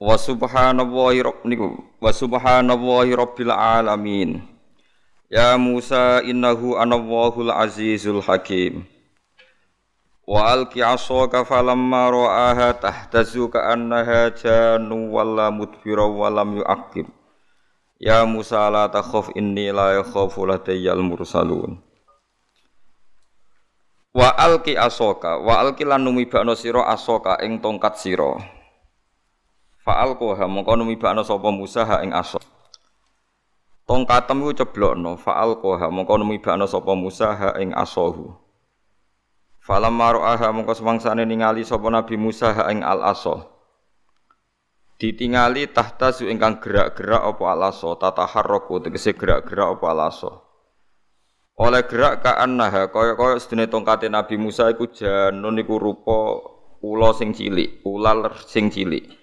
Wa subhanallahi niku wa subhanallahi rabbil alamin. Ya Musa innahu anallahul azizul hakim. Wa alqi asaka falamma ra'aha tahtazu ka'annaha jannu walla mudbira wa lam yu'aqib. Ya Musa la takhaf inni la yakhafu ladayyal mursalun. Wa alqi asaka wa alqi lan numibakno sira asaka ing tongkat sira. Fa'al koha mongko numibakno sapa Musa ha ing asok. Tongkatem iku ceblokno, fa'al koha mongko numibakno sapa Musa ha ing asohu. Falam maro'aha mongko semangsane ningali sapa Nabi Musa ha ing al aso. Ditingali tahta su ingkang gerak-gerak apa al aso, tataharraku tegese gerak-gerak apa al aso. Oleh gerak kaan naha kaya-kaya sedene tongkate Nabi Musa iku janun iku rupa ula sing cilik, ular sing cilik.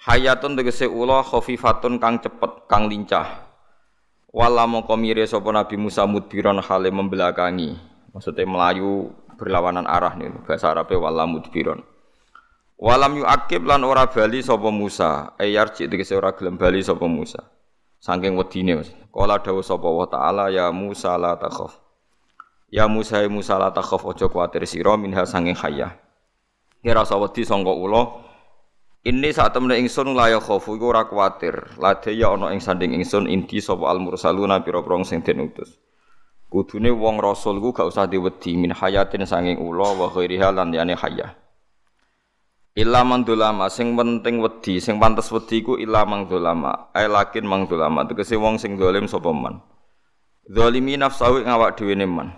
Hayatun tegese ula khafifatun kang cepet, kang lincah. Wala mongko mire sapa Nabi Musa mudbiron hale membelakangi. Maksudnya melayu berlawanan arah nih bahasa Arabe wala mudbiron. Walam yu akib lan ora bali sapa Musa. Cik tegese ora gelem bali sapa Musa. Saking wedine Mas. Kala dawuh sapa wa taala ya Musa la takhaf. Ya Musa ya Musa la takhaf aja kuwatir sira minha sanging hayah. Rasa wedi sangka ula ini saat temen ingsun la ya khofu iku ora kuwatir. Lade ya ana ing sanding ingsun inti sapa al mursaluna pira-pira sing den utus. Kudune wong rasul ku gak usah diwedi min hayatin sanging ula wa ghairiha lan liyane hayah. Illa man dolama sing penting wedi, sing pantes wedi ku illa mang lakin mang dolama tegese wong sing dolim sapa man. Zalimi nafsahu ing awak dhewe man.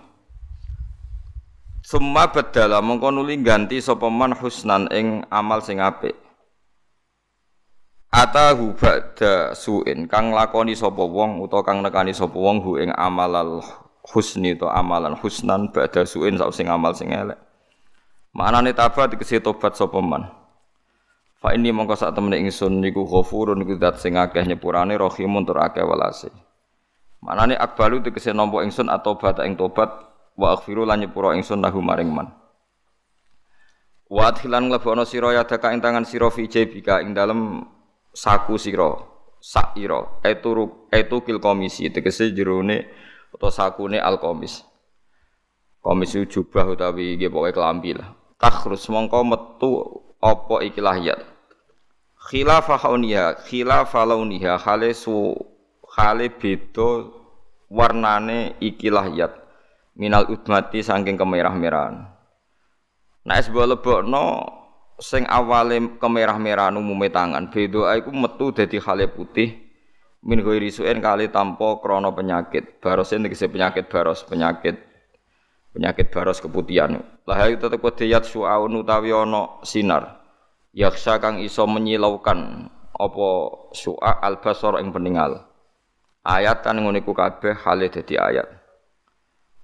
Summa badala mongko nuli ganti sapa man husnan ing amal sing apik. Atahu ba'da su'in kang lakoni sapa wong utawa kang nekani sapa wong hu ing amalal husni to amalan husnan ba'da su'in sak sing amal sing elek. Manane tabat dikese tobat sapa man. Fa ini mongko sak temene ingsun niku ghafurun niku zat sing akeh nyepurane rahimun tur akeh welase. Manane akbalu dikese nampa ingsun atobat ing tobat wa aghfiru lan nyepura ingsun lahu maring man. Wa adhilan nglebono sira ya daka ing tangan sira fi jebika ing dalem saku sira sak ira etu etu kil komisi tegese jerone utawa sakune al komis. Komis jubah utawi nggih pokoke klambi lah. Takhrus mongko metu apa iki lahiyat khilafah hauniha khilafah launiha hale su hale beda warnane iki lahiyat minal udmati saking kemerah-merahan. Nah, es lebokno sing awale kemerah-merahan umume tangan. Beda iku metu dadi hale putih. Min ghairi su'en kali tanpa krana penyakit. Baros tegese penyakit baros penyakit. Penyakit baros keputihan. Lah itu tetep diyat su'aun utawi ana sinar. Yaksa kang iso menyilaukan apa su'a albasor ing peningal ayat kan iku kabeh hale dadi ayat.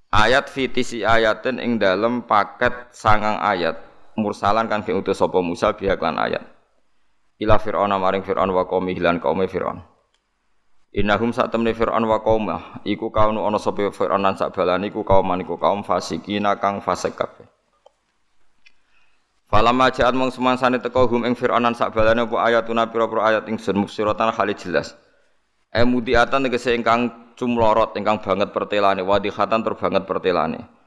Ayat fitisi ayatin ing dalem paket sangang ayat mursalan kan fi utus sapa Musa biha ayat. Ila fir'auna maring fir'aun wa qaumi lan kaume fir'aun. Innahum sak temne fir'aun wa qaumah iku kaum ana sapa fir'aun lan sak balane iku kaum iku kaum fasikina kang fasik kabeh. Falamma ja'at mung semansane teka hum ing fir'aun lan sak balane apa ayatuna pira-pira ayat ingsun mufsiratan hale jelas. Emudiatan tegese ingkang cumlorot ingkang banget pertelane wadihatan tur banget pertelane.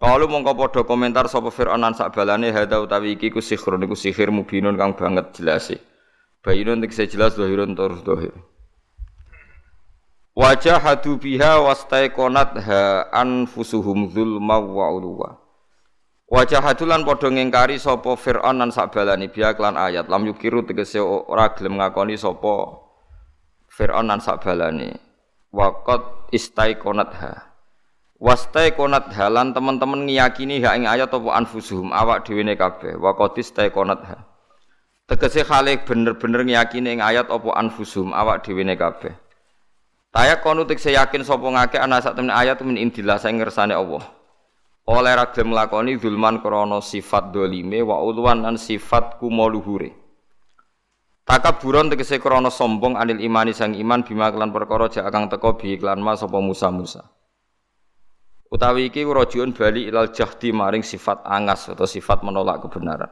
Kalau mongko padha komentar sapa Fir'aun lan sakbalane hadza utawi iki ku sihir niku sihir mubinun kang banget jelas. Bayinun tegese jelas zahirun tur zahir. Wajah hadu biha wastaiqonat ha anfusuhum zulma wa ulwa. Wajah hadulan padha ngingkari sapa Fir'aun lan sakbalane biha klan ayat lam yukiru tegese ora gelem ngakoni sapa Fir'aun lan sakbalane. Waqat istaiqonat ha. Wastai konat halan teman-teman ngiyakini ha ing ayat apa anfusuhum awak dhewe ne kabeh wa qatis tai konat ha. Tegese khalik bener-bener ngiyakini ing ayat apa anfusum awak dhewe ne kabeh. Taya kono tekse yakin sapa ngake ana sak temen ayat min indillah sing ngersane Allah. Oleh ra gelem zulman krana sifat dolime wa ulwan lan sifat kumoluhure. Takaburon tegese krana sombong anil imani sang iman bima kelan perkara jak kang teka bi iklan ma sapa Musa Musa. Utawi iki rajiun bali ilal jahdi maring sifat angas atau sifat menolak kebenaran.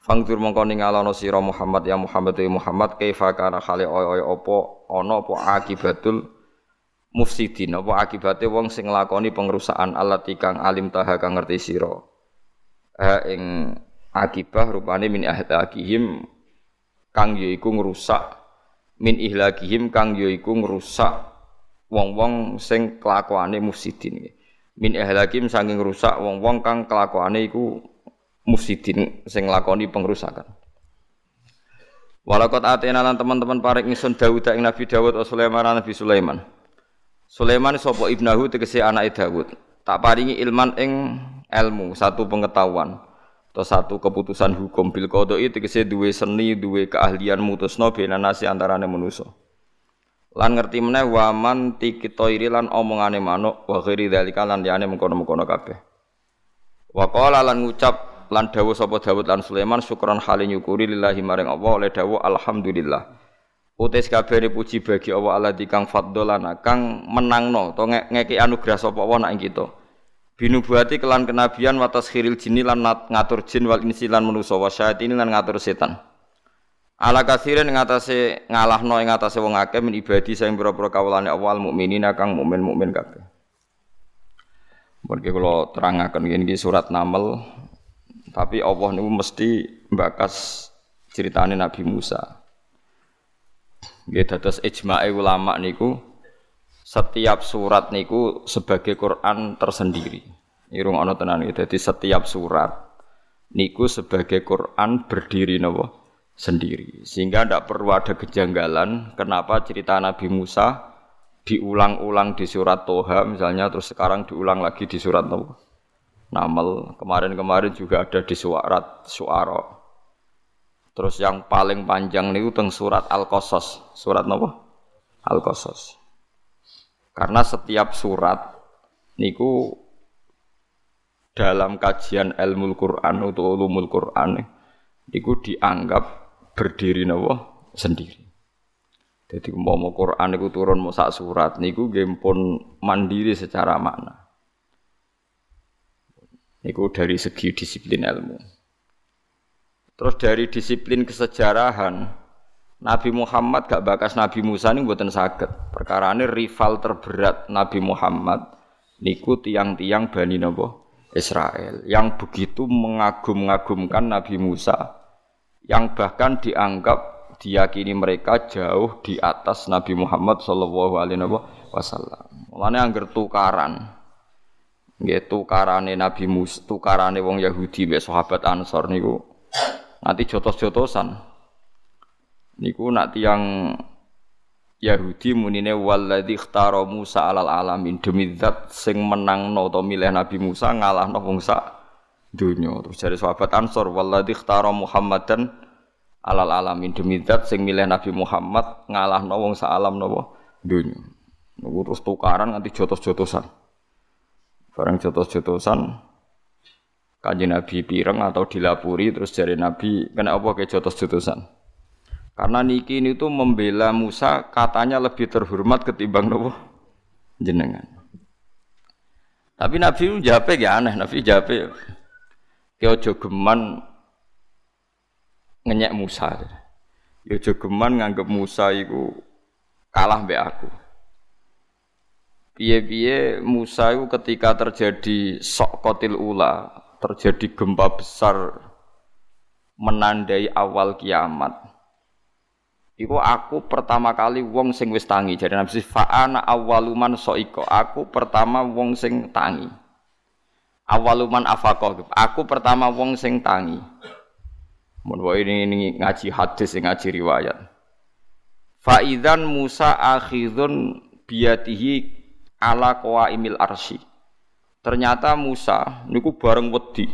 Fangdur mongko ningalono sira Muhammad ya Muhammad ya Muhammad kaifa kana khali oy apa ana apa akibatul mufsidin apa akibate wong sing nglakoni pengrusakan alat kang alim taha kang ngerti sira. Ha ing akibah rupane min ahlakihim kang yaiku ngrusak min ihlakihim kang yaiku ngrusak wong-wong sing kelakuane mufsidin. Min ihlakim saking rusak wong-wong kang kelakuane iku mufsidin sing lakoni pengrusakan. Walakot atena lan teman-teman parek ingsun Dawud ing Nabi Dawud wa Sulaiman Nabi Sulaiman. Sulaiman sapa ibnahu tegese anake Dawud. Tak paringi ilman ing ilmu, satu pengetahuan atau satu keputusan hukum bil qada'i tegese duwe seni, duwe keahlian mutusno bena nasi antarane manusa. Lan ngerti meneh waman tikitoiri lan omongane manuk wa ghairi dzalika lan liyane mengkono-mengkono kabeh. Wa qala lan ngucap lan dawuh sapa Dawud lan Sulaiman syukron hale nyukuri lillahi maring Allah oleh dawuh alhamdulillah. Utis kabeh puji bagi Allah Allah kang fadlana kang menangno to ngeki anugerah sapa Allah nak kita. Binubuati kelan kenabian watas khiril jini lan ngatur jin wal insi lan manusa wa lan ngatur setan. Ala kasirin ngatasé ngalahno ing ngatasé wong akeh min ibadi sing pira-pira kawulane awal mukminin kang mukmin mukmin kabeh. Mungkin kalau terangaken ini surat Naml tapi Allah niku mesti mbakas ceritane Nabi Musa. Nggih dados ijma'e ulama niku setiap surat niku sebagai Quran tersendiri. Irung ana tenan iki. Setiap surat niku sebagai Quran berdiri napa sendiri. Sehingga tidak perlu ada kejanggalan kenapa cerita Nabi Musa diulang-ulang di surat Toha misalnya terus sekarang diulang lagi di surat Namel kemarin-kemarin juga ada di surat suara. Terus yang paling panjang nih teng surat Al-Qasas. Surat apa? Al-Qasas. Karena setiap surat niku dalam kajian ilmu Quran atau ulumul Quran niku dianggap berdiri nawa sendiri. Jadi mau Quran niku turun mau sak surat niku gempon mandiri secara makna. Itu dari segi disiplin ilmu. Terus dari disiplin kesejarahan, Nabi Muhammad gak bakas Nabi Musa ini buatan sakit. Perkara ini rival terberat Nabi Muhammad niku tiang-tiang Bani Nabi Israel yang begitu mengagum-agumkan Nabi Musa yang bahkan dianggap diyakini mereka jauh di atas Nabi Muhammad Shallallahu Alaihi Wasallam. Mulanya angger tukaran, Nggih tukarane Nabi Musa, tukarane wong Yahudi mbek sahabat Ansor niku nanti jotos-jotosan. Niku nak tiyang Yahudi munine walladzi ikhtara Musa alal alamin demi zat sing menangno utawa milih Nabi Musa ngalahno wong sak donya. Terus dari sahabat Ansor walladzi ikhtara Muhammadan alal alamin demi zat sing milih Nabi Muhammad ngalahno wong alam napa donya. Niku terus tukaran nganti jotos-jotosan. Barang jotos-jotosan kanji Nabi pireng atau dilapuri terus jari Nabi kena apa ke jotos-jotosan. Karena niki ini tuh membela Musa katanya lebih terhormat ketimbang nopo jenengan. Tapi Nabi jape ya aneh, Nabi kau jogeman ngenyek Musa. Ya jogeman nganggep Musa itu kalah be aku. Piye-piye Musa itu ketika terjadi sok kotil ula, terjadi gempa besar menandai awal kiamat. Iku aku pertama kali wong sing wis tangi. Jadi Nabi fa'ana awaluman soiko. Aku pertama wong sing tangi. Awaluman afakoh. Aku pertama wong sing tangi. Mun ini, ini ngaji hadis, ngaji riwayat. Faidan Musa akhidun biatihi ala imil arsi. Ternyata Musa niku bareng wedi.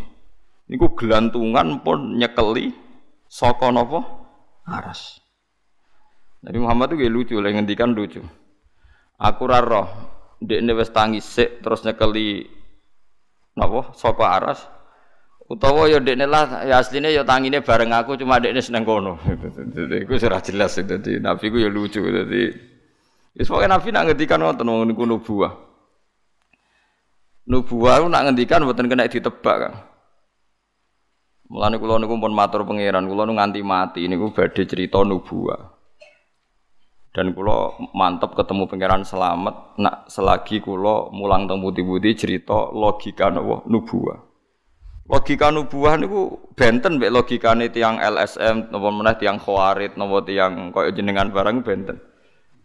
Niku gelantungan pun nyekeli Saka napa? Aras. Nabi Muhammad itu lucu, lagi ngendikan lucu. Aku ra roh, ndekne wis tangi sik terus nyekeli napa? Saka aras. Utawa ya dekne lah ya asline ya tangine bareng aku cuma dekne seneng kono. Iku ora jelas dadi nabi ku ya lucu dadi wis pokoke nabi nak ngendikan wonten wong niku nubuah. Nubuah nak ngendikan mboten kena ditebak kan. Mulane kula niku pun matur pangeran, kula nu nganti mati niku badhe cerita nubuah. Dan kula mantep ketemu pangeran selamat nak selagi kula mulang teng putih-putih cerita logika napa nubuah. Logika nubuah niku benten mbek logikane tiang LSM napa meneh tiang Khawarid napa tiang koyo jenengan barang benten.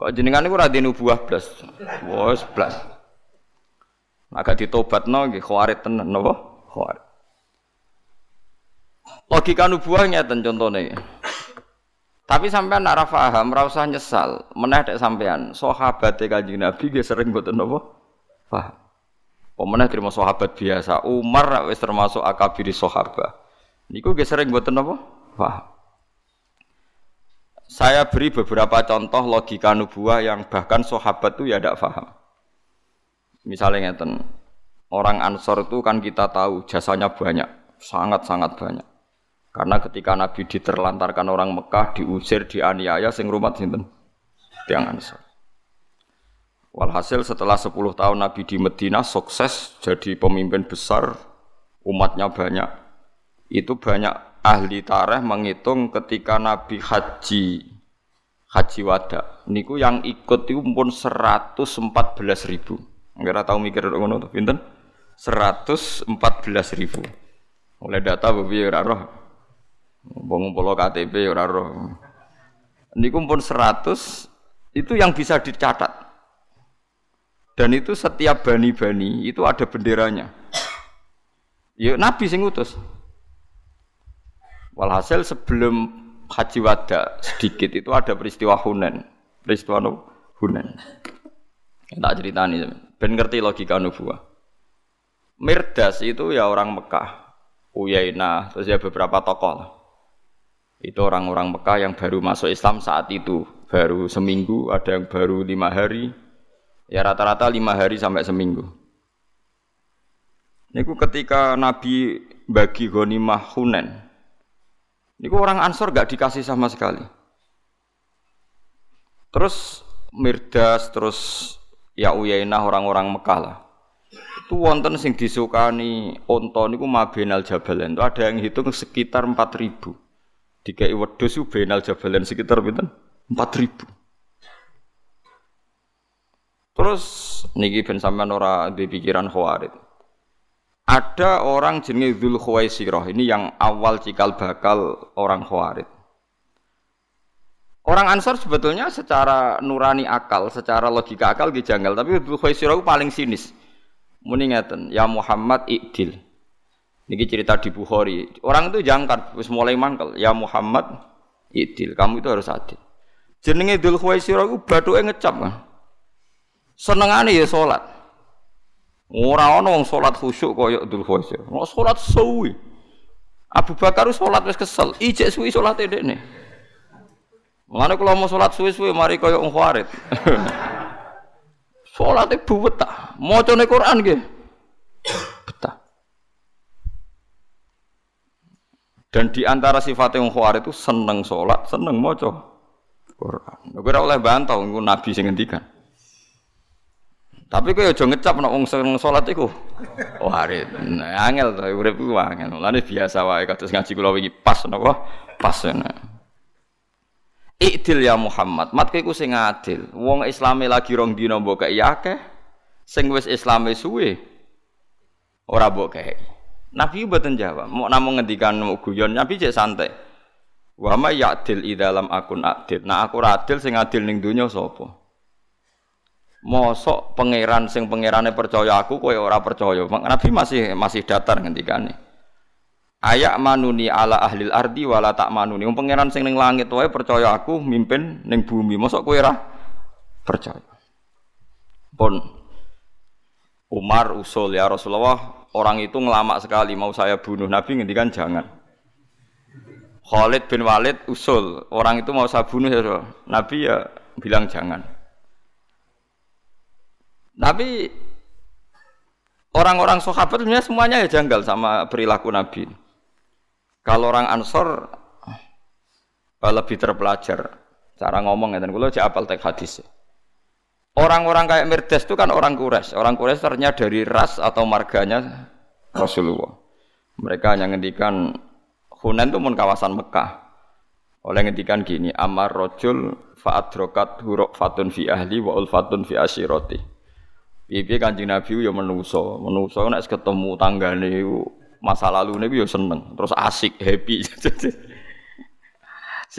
Kok jenengan niku ora di nubuah blas. Wes blas. Agak ditobatno nggih Khawarid tenan napa? Khawarid. Logika nubuah ngeten contone. Tapi sampean ora paham, ora usah nyesal. Meneh dek sampean, sahabate Kanjeng Nabi nggih sering mboten napa? Paham. Pemenang terima sahabat biasa. Umar wis termasuk akabiri sahabat. Niku ge sering mboten napa? Paham. Saya beri beberapa contoh logika nubuah yang bahkan sahabat itu ya tidak paham. Misalnya ngeten, orang Ansor itu kan kita tahu jasanya banyak, sangat-sangat banyak. Karena ketika Nabi diterlantarkan orang Mekah, diusir, dianiaya, sing rumah sinten? Tiang Ansor. Walhasil setelah 10 tahun Nabi di Medina sukses jadi pemimpin besar, umatnya banyak. Itu banyak ahli tareh menghitung ketika Nabi haji haji wada. Niku yang ikut itu pun 114 ribu. Enggak tahu mikir ngono tuh, pinten? 114 ribu. Oleh data bebi ora roh. Wong polo KTP ora roh. Niku pun 100 itu yang bisa dicatat. Dan itu setiap bani-bani itu ada benderanya. Ya Nabi sing utus. Walhasil sebelum haji wada sedikit itu ada peristiwa Hunen. Peristiwa Hunen. Tak ceritani, ben ngerti logika nubuah. Mirdas itu ya orang Mekah, Uyainah, terus ya beberapa tokoh Itu orang-orang Mekah yang baru masuk Islam saat itu, baru seminggu, ada yang baru lima hari, Ya rata-rata lima hari sampai seminggu. Niku ketika Nabi bagi ghanimah Hunen. Niku orang Ansor gak dikasih sama sekali. Terus Mirdas, terus ya Uyainah orang-orang Mekah lah. Itu wonten sing disukani onto niku mabenal jabalen. Itu ada yang hitung sekitar 4000. Dikai wedhus benal jabalen sekitar pinten? 4000. Terus niki ben sampean ora di pikiran khawarid. Ada orang jenenge Dzul Khuwaisirah ini yang awal cikal bakal orang khawarid. Orang Ansor sebetulnya secara nurani akal, secara logika akal janggal, tapi Dzul Khuwaisirah paling sinis. Muni ya Muhammad ikdil. Niki cerita di Bukhari. Orang itu jangkar, wis mulai mangkel. Ya Muhammad ikdil, kamu itu harus adil. Jenenge Dzul Khuwaisirah ku bathuke ngecap kan. Senengane ya salat. Ora ana wong salat khusyuk kaya Dzul Khuwaisir. Mau salat suwi. Abu Bakar salat wis kesel, ijek suwi salate dekne. Mulane kula mau salat suwi-suwi mari kaya wong Khawarid. Salate buwet ta. Macane Quran nggih. Dan di antara sifatnya wong Khawarid itu seneng salat, seneng maca Quran. Ora oleh bantau Nabi sing ngendikan. Tapi kowe aja ngecap nek wong seneng salat iku. Warit. Nah, angel to urip ku angel. Lane biasa wae kados ngaji kula wingi pas napa? Pas. Nah. Ikdil ya Muhammad, mat kowe sing adil. Wong Islame lagi rong dina mbok kaya akeh. Sing wis Islame suwe ora mbok kaya. Nabi mboten jawab, mau namung ngendikan mau guyon, Nabi cek santai. Wa ma ya'dil idalam akun adil. Nah aku adil sing adil ning donya sapa? Mosok pangeran sing pangerane percaya aku kowe ora percaya. Nabi masih masih datar ngendikane. Ayak manuni ala ahlil ardi wala tak manuni. Wong pangeran sing ning langit wae percaya aku mimpin ning bumi. Mosok kowe ora percaya. Pun Umar usul ya Rasulullah orang itu ngelamak sekali mau saya bunuh Nabi ngendikan jangan. Khalid bin Walid usul, orang itu mau saya bunuh ya Nabi ya bilang jangan. Tapi orang-orang sahabat sebenarnya semuanya ya janggal sama perilaku Nabi. Kalau orang Ansor lebih terpelajar cara ngomong ya dan kalau apal teks hadis. Orang-orang kayak Mirdas itu kan orang Quraisy. Orang Quraisy ternyata dari ras atau marganya Rasulullah. Mereka hanya ngendikan Hunan itu pun kawasan Mekah. Oleh ngendikan gini, amar rojul fa'adrokat huruk fatun fi ahli wa ulfatun fi asyiroti. Piye Kanjeng Nabi ya menuso, menuso nek ketemu tanggane masa lalu nih ya seneng, terus asik, happy.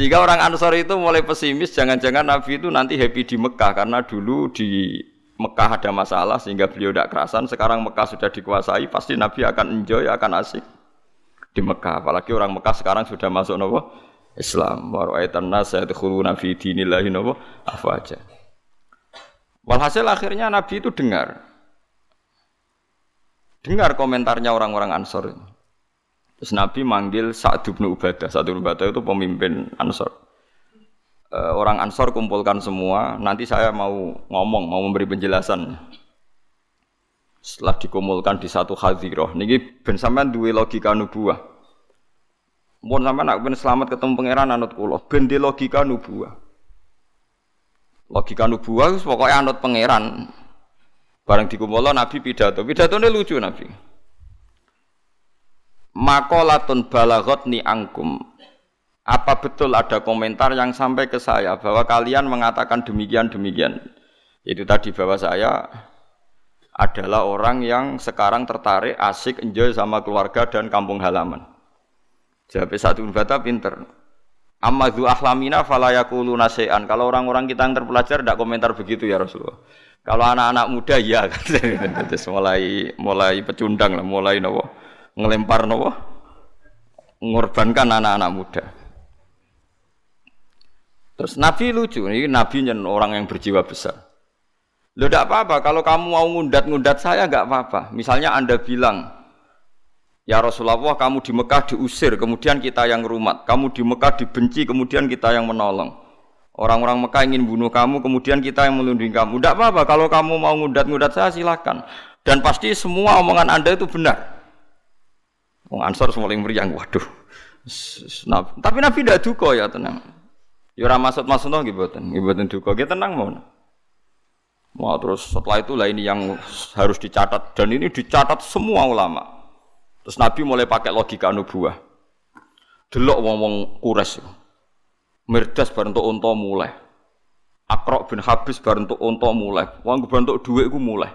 Sehingga orang Ansor itu mulai pesimis, jangan-jangan Nabi itu nanti happy di Mekah karena dulu di Mekah ada masalah sehingga beliau tidak kerasan. Sekarang Mekah sudah dikuasai, pasti Nabi akan enjoy, akan asik di Mekah. Apalagi orang Mekah sekarang sudah masuk nopo Islam. Wa ra'aitan nas yadkhuluna nopo aja. Walhasil akhirnya Nabi itu dengar. Dengar komentarnya orang-orang Ansor. Terus Nabi manggil Sa'd bin Ubadah. Sa'd bin Ubadah itu pemimpin Ansor. Uh, orang Ansor kumpulkan semua, nanti saya mau ngomong, mau memberi penjelasan. Setelah dikumpulkan di satu hadiroh, niki ben sampean duwe logika nubuah. Mun sampean nak ben selamat ketemu pangeran anut kula, ben di logika nubuah. Logika nubuah pokoknya anut pangeran. Bareng dikumpul Nabi pidato. Pidatone lucu Nabi. Makolatun balagot ni angkum. Apa betul ada komentar yang sampai ke saya bahwa kalian mengatakan demikian demikian? Itu tadi bahwa saya adalah orang yang sekarang tertarik asik enjoy sama keluarga dan kampung halaman. Jawab satu bata pinter. Amadhu ahlamina falayakulu nasean. Kalau orang-orang kita yang terpelajar tidak komentar begitu ya Rasulullah. Kalau anak-anak muda ya, mulai mulai pecundang lah, mulai nopo ngelempar nopo mengorbankan anak-anak muda. Terus Nabi lucu, ini Nabi nyen orang yang berjiwa besar. Lo tidak apa-apa, kalau kamu mau ngundat-ngundat saya nggak apa-apa. Misalnya anda bilang, Ya Rasulullah, kamu di Mekah diusir, kemudian kita yang rumat. Kamu di Mekah dibenci, kemudian kita yang menolong. Orang-orang Mekah ingin bunuh kamu, kemudian kita yang melindungi kamu. Tidak apa-apa, kalau kamu mau ngudat-ngudat saya silahkan. Dan pasti semua omongan anda itu benar. Wong Ansor semua yang meriang, waduh. Tapi Nabi tidak duka ya tenang. Ya ora maksud maksud nggih mboten, nggih mboten duka. Nggih tenang mau. Mau terus setelah itu lah ini yang harus dicatat dan ini dicatat semua ulama. Terus Nabi mulai pakai logika nubuah. Delok wong-wong kures. Mirdas bareng untuk unta mulai. Akrok bin Habis bareng untuk unta mulai. Wong bentuk duit iku mulai.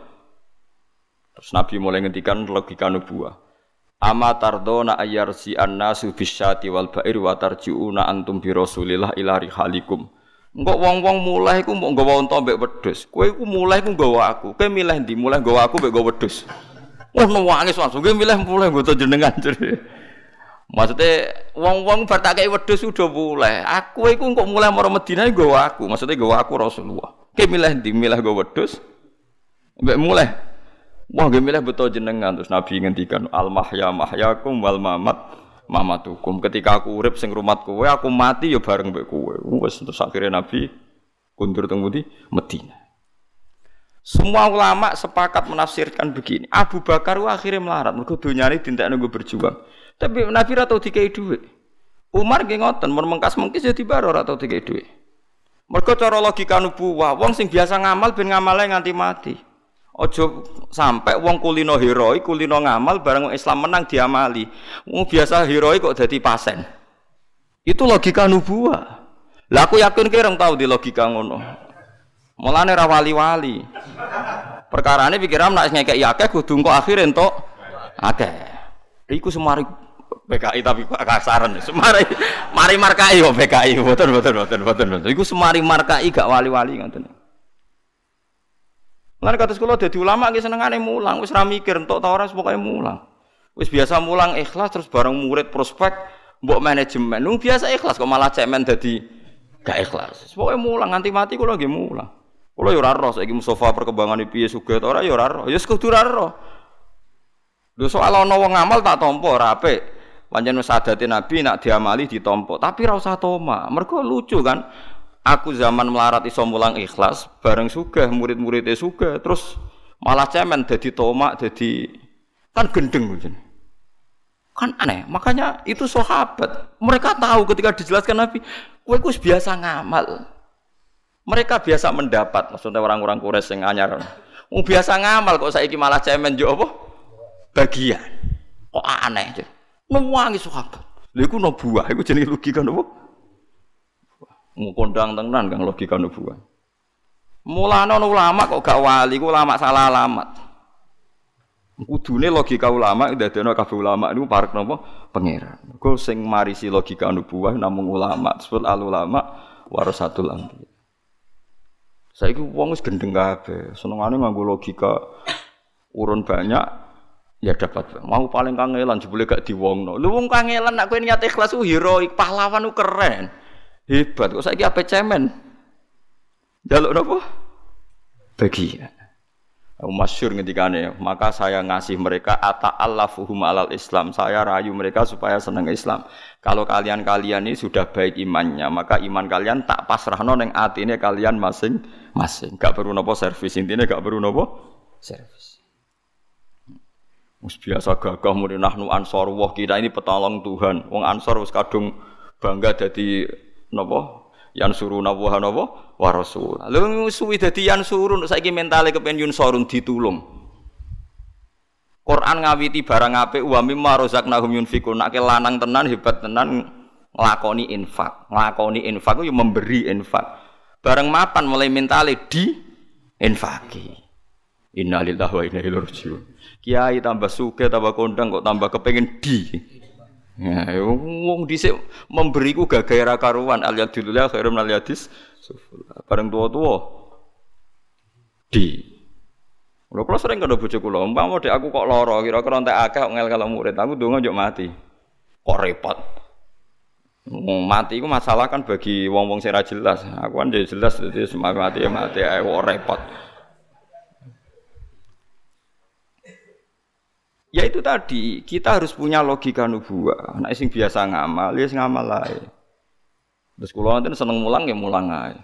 Terus Nabi mulai ngendikan logika nubuah. Ama tardona ayarsi annasu bisyati wal ba'ir wa tarji'una antum bi Rasulillah ila rihalikum. Engkok wong-wong mulai iku mau nggawa unta mbek wedhus. Kowe iku mulai iku nggawa aku. Kowe milih ndi? Mulai nggawa aku mbek nggawa wedhus. Wah nangis langsung gue milih mulai tuh jenengan. Maksudnya wong-wong kayak wedhus sudah mulai. Aku itu kok mulai mau Medina gue aku. Maksudnya gue aku Rasulullah. Kayak milih di milih gue wedhus. Mbak mulai. Wah gue milih betul jenengan terus Nabi ngendikan al mahya mahyakum wal mamat mamatukum. Ketika aku urip sing rumat kowe, aku mati ya bareng mbek kowe. Wes terus akhirnya Nabi kundur teng Medina. Semua ulama sepakat menafsirkan begini. Abu Bakar wah akhirnya melarat. Mereka dunia ini tidak nunggu berjuang. Tapi Nabi atau tiga duit. Umar nggih ngoten, mun mengkas mengkis jadi baru atau tiga duit. Mereka cara logika nubuwah, wong sing biasa ngamal ben ngamale nganti mati. Ojo sampai wong kulino heroi, kulino ngamal bareng Islam menang diamali. Wong biasa heroi kok jadi pasen. Itu logika nubuwah. Lah aku yakin kira tahu di logika ngono. Mulane ra wali-wali. Perkarane pikiran nek ngekek akeh kudu engko akhir entuk akeh. Iku semari PKI tapi kasaran. Semari mari markai kok PKI. Mboten mboten mboten mboten. Iku semari markai gak wali-wali ngoten. Lan kata sekolah dadi ulama ki senengane mulang, wis ra mikir entuk ta ora pokoke mulang. Wis biasa mulang ikhlas terus bareng murid prospek mbok manajemen. Nu biasa ikhlas kok malah cemen dadi gak ikhlas. Pokoke mulang nganti mati kula nggih mulang. Kulo yo ora roh saiki Mustafa perkembangan piye sugih ora yo ora roh. Ya kudu ora roh. Lho soal ana wong ngamal tak tampa ora apik. Pancen sadate Nabi nak diamali ditompo, tapi ra usah toma. Mergo lucu kan. Aku zaman melarat iso mulang ikhlas, bareng sugih murid-muridnya sugih, terus malah cemen dadi tomak, dadi kan gendeng gitu. Kan aneh, makanya itu sahabat. Mereka tahu ketika dijelaskan Nabi, kowe biasa ngamal. Mereka biasa mendapat, maksudnya orang-orang Quraisy yang anyar. Mau biasa ngamal kok saiki malah cemen jo apa? Bagian. Kok aneh aja. Mewangi sahabat. Lha iku no buah, iku jenenge logika? Mau kondang tenan kang logika nubuah. Mulane ulama kok gak wali, ku ulama salah alamat. Kudune logika ulama ndadekno kabeh ulama niku parek napa? Pangeran. Kok sing marisi logika nubuah namung ulama, disebut al ulama warasatul anbiya. Saiki wong wis gendeng kabeh, senengane nganggo logika urun banyak ya dapat. Mau paling kangelan jebule gak diwongno. Lu wong kangelan nek kowe niat ikhlas ku heroik, pahlawan ku keren. Hebat kok saiki ape cemen. Jaluk napa? Bagian. Masyur ngendikane, maka saya ngasih mereka ata'allafuhum alal Islam. Saya rayu mereka supaya senang Islam. Kalau kalian-kalian ini sudah baik imannya, maka iman kalian tak pasrahno ning atine kalian masing-masing. Gak perlu nopo servis, intinya gak perlu nopo servis. Mus biasa gagah muni nahnu ansor wah kita ini petolong Tuhan. Wong ansor wis kadung bangga jadi nopo yang suruh nabuah nopo wa rasul. Lalu suwi dadi surun saiki mentale kepen yun sorun ditulung. Quran ngawiti barang apik wa mimma razaqnahum yunfikun. Nek lanang tenan hebat tenan nglakoni infak. Nglakoni infak yo memberi infak. Bareng mapan mulai mentale di infaki. Innalillahi wa inna ilaihi rajiun. Kiai tambah suge tambah kondang kok tambah kepengen di. Ya, wong dhisik memberiku gagaira karuan aliyadillah khairum aliyadis bareng tua-tua di Lho kula sering kena bojo kula, umpama dek aku kok lara, kira-kira entek akeh ngel kalau murid, aku donga njuk mati. Kok repot. Mati iku masalah kan bagi wong-wong sing jelas. Aku kan jelas dadi mati ya mati ae repot. Ya itu tadi, kita harus punya logika nubuah. Nek sing biasa ngamal, ya sing ngamal ae. Terus kula nanti seneng mulang ya mulang ae.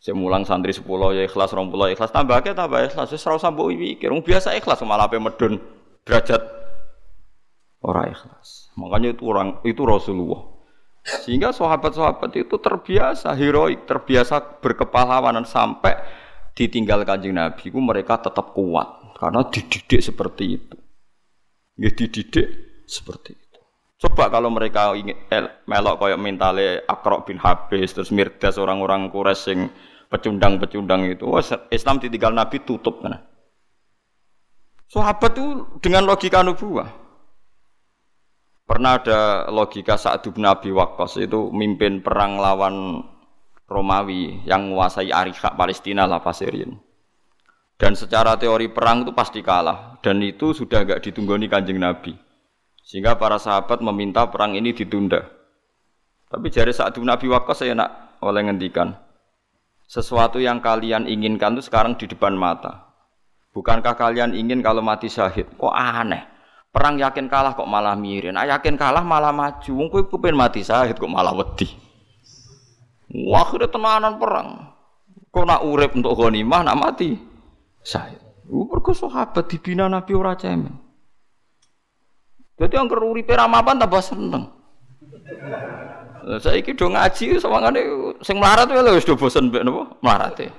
Saya mulang santri 10 ya ikhlas, 20 ya ikhlas, tambah ke tambah ikhlas. Wis ora usah mikir, biasa ikhlas malah ape medun derajat ora ikhlas. Makanya itu orang itu Rasulullah. Sehingga sahabat-sahabat itu terbiasa heroik, terbiasa berkepahlawanan sampai ditinggal kanjeng Nabi, itu mereka tetap kuat karena dididik seperti itu. Ya dididik seperti itu. Coba kalau mereka ingin melok koyok mentale Akrok bin Habis terus Mirdas orang-orang Quraisy yang pecundang-pecundang itu, oh, Islam ditinggal Nabi tutup kan. Sahabat itu dengan logika nubuah. Pernah ada logika saat bin Abi Waqqas itu mimpin perang lawan Romawi yang menguasai Arika Palestina lah Pasirin. Dan secara teori perang itu pasti kalah. Dan itu sudah agak ditunggoni kanjeng Nabi. Sehingga para sahabat meminta perang ini ditunda. Tapi jari saat Nabi Waqqas saya nak oleh ngendikan. Sesuatu yang kalian inginkan itu sekarang di depan mata. Bukankah kalian ingin kalau mati syahid? Kok aneh? Perang yakin kalah kok malah mirin. Nah, yakin kalah malah maju. Wong kowe kepen mati syahid kok malah wedi. Wah, tenanan perang. Kok nak urip untuk ghanimah nak mati? Saya. Mergo sahabat dibina Nabi ora cemen. Dadi angker uripe ra mapan tambah seneng. Saiki do ngaji sawangane sing melarat wae wis do bosen mbek napa melarate.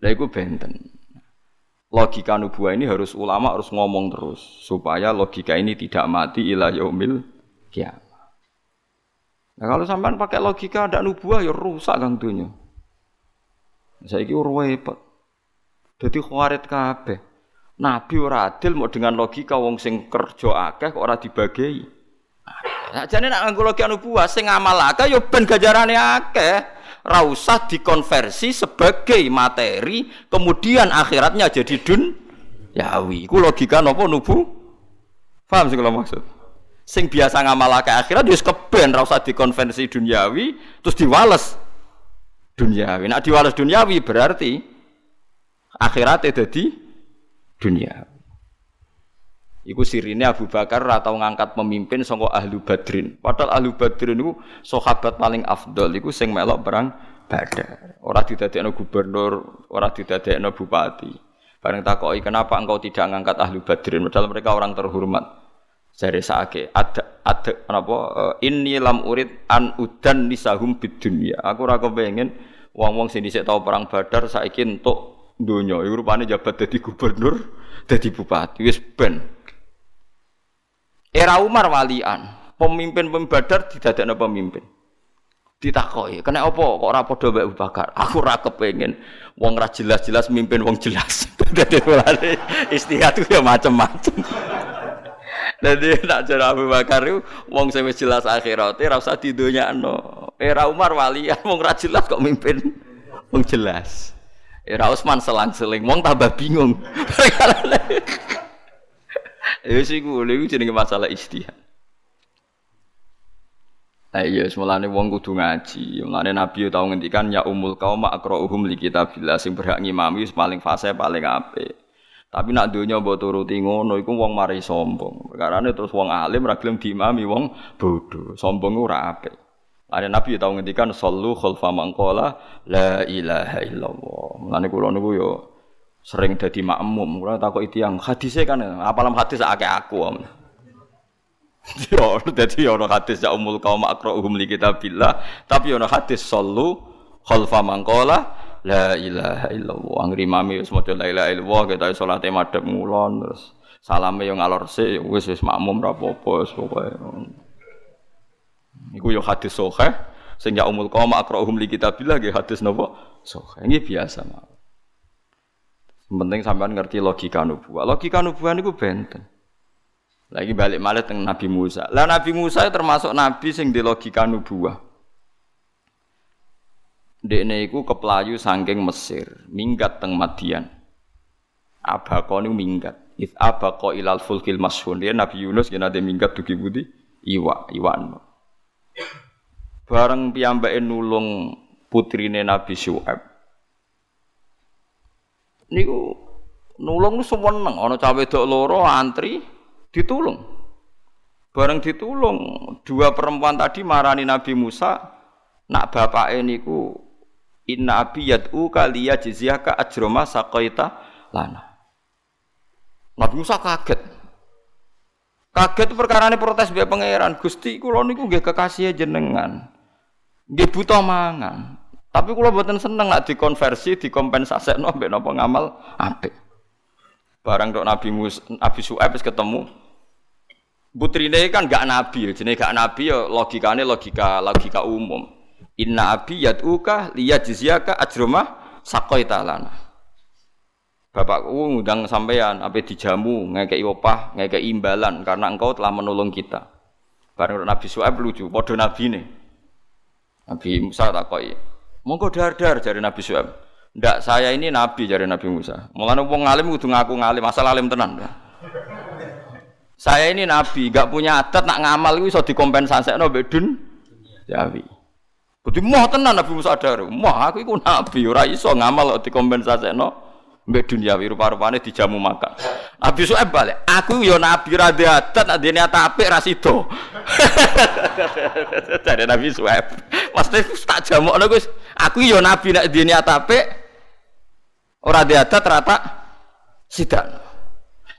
Lah iku benten. Logika nubuah ini harus ulama harus ngomong terus supaya logika ini tidak mati ila yaumil kiamat. Nah, kalau sampean pakai logika ada nubuah ya rusak kang dunia. Saiki ora repot. Dadi khawarit kabeh. Nabi ora adil mau dengan logika wong sing kerja akeh kok ora dibagi. Jane nek nganggo logika nubuah sing ngamal akeh ya ben gajarane akeh. Ra usah dikonversi sebagai materi, kemudian akhiratnya jadi dun yawi. Iku logika napa nubu? Paham sing kula maksud? Sing biasa ngamal akeh akhirat ya wis keben ra usah dikonversi duniawi terus diwales duniawi. Nak diwales duniawi berarti akhiratnya jadi dunia. Iku sirine Abu Bakar atau ngangkat pemimpin saka ahlu Badrin. Padahal ahlu Badrin itu sahabat paling afdol iku sing melok perang Badar. Ora didadekno gubernur, ora didadekno bupati. Bareng takoki kenapa engkau tidak ngangkat ahlu Badrin padahal mereka orang terhormat. Jare saake ada ada apa eh, ini lam urid an udan nisahum bid dunya. Aku ora kepengin wong-wong sing dhisik tau perang Badar saiki entuk donya. Iku rupane jabat dadi gubernur, dadi bupati. Wis ben. Era Umar walian, pemimpin pembadar didadakno pemimpin. Ditakoki, "Kena apa kok ora padha Abu Bakar?" Aku ora kepengin wong ra jelas-jelas mimpin wong jelas. Dadi istihad ya macam-macam. Dadi nak cara Abu Bakar itu wong sing wis jelas akhirate ora usah didonyakno. Era Umar walian wong ra jelas kok mimpin wong jelas. Era Utsman selang-seling wong tambah bingung. Ya sih gue, lha jenenge masalah istihad. Nah iya, semulane wong kudu ngaji. Mulane Nabi tau ngendikan ya umul kaum aqra'uhum li kitabillah sing berhak ngimami paling fase paling apik. Tapi nak donya mbok turuti ngono iku wong mari sombong. Perkarane terus wong alim ra diimami wong bodoh. Sombong ora apik. Ada Nabi tau ngendikan sallu khalfa man qala la ilaha illallah. Mulane kula niku yo sering dadi makmum. Kula takoki tiyang hadise kan apalam hadis akeh aku. Yo dadi ono hadis ya umul kaum akra'uhum li kitabillah, tapi ono hadis sallu khalfa mangkola la ilaha illallah. Angri mami wis maca la ilaha illallah kita salate madhep ngulon terus salame yo ngalor sik wis wis makmum ra apa-apa wis pokoke. Iku yo hadis sahih sing ya umul kaum akra'uhum li kitabillah nggih hadis napa? Sahih. Ini biasa mah. Penting sampean ngerti logika nubuah. Logika nubuah niku benten. Lagi balik malah teng Nabi Musa. Lah Nabi Musa termasuk nabi sing di logika nubuah. Dekne iku keplayu saking Mesir, minggat teng Madian. Abako niku minggat. If abako ilal fulkil masyhur. Dia Nabi Yunus kena de minggat dugi budi iwa, iwan. Bareng piyambake nulung putrine Nabi Syuaib niku nulung seneng ana cah wedok loro antri ditulung. Bareng ditulung, dua perempuan tadi marani Nabi Musa, nak bapake niku inna abi yad'u kaliya jizyaka ajroma saqaita lana. Nabi Musa kaget. Kaget perkara ini protes biar pangeran. Gusti kula niku nggih kekasih jenengan. Nggih buta mangan. Tapi kalau buatan seneng nak dikonversi, dikompensasi no, mbek nopo ngamal apik. Barang dok Nabi Mus, Nabi Su'aib ketemu. Putrine kan gak nabi, jenis gak nabi ya logikane logika logika umum. Inna abi yad'uka liyajziyaka ajrumah sakoita lana. Bapakku ngundang sampean apa dijamu, ngekei opah, ngekei imbalan karena engkau telah menolong kita. Barang Nabi Su'aib lucu, podo nabi nih. Nabi Musa takoi, Monggo dar-dar dari Nabi Syuaib. Ndak saya ini nabi dari Nabi Musa. Mulane wong alim kudu ngaku ngalim, asal alim tenan. Saya ini nabi, gak punya adat nak ngamal iku iso dikompensasekno mbek dun Jawi. Kudu moh tenan Nabi Musa dar. Moh aku iku nabi, ora iso ngamal kok dikompensasekno mbek duniawi rupa-rupane dijamu makan. Nabi Su'aib balik, aku yo nabi ra adat, nak dene apik ra sida. Dari Nabi Su'aib. Mesti tak jamukno Gus. Aku yo nabi nak dene apik ora adat rata sidak.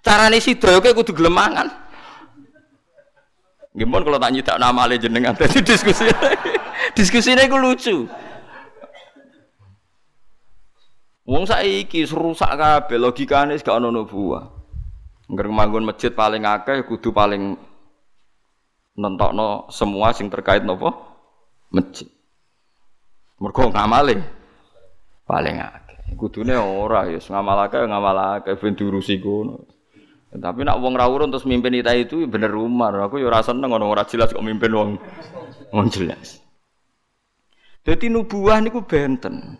Carane sida yo kudu gelem mangan. Gimana kalau tak nama ale jenengan tadi diskusi diskusi ini lucu. Wong saiki rusak kabeh logikane gak ono nubuah. Ngger manggon masjid paling akeh kudu paling nentokno semua sing terkait nopo masjid. Mergo ngamale paling akeh. Kudune ora ya ngamal akeh ngamal akeh ben diurusi kono. Tapi nak wong ra urun terus mimpin kita itu bener umar. Aku ya ora seneng ono ora jelas kok mimpin wong wong jelas. Dadi nubuah niku benten.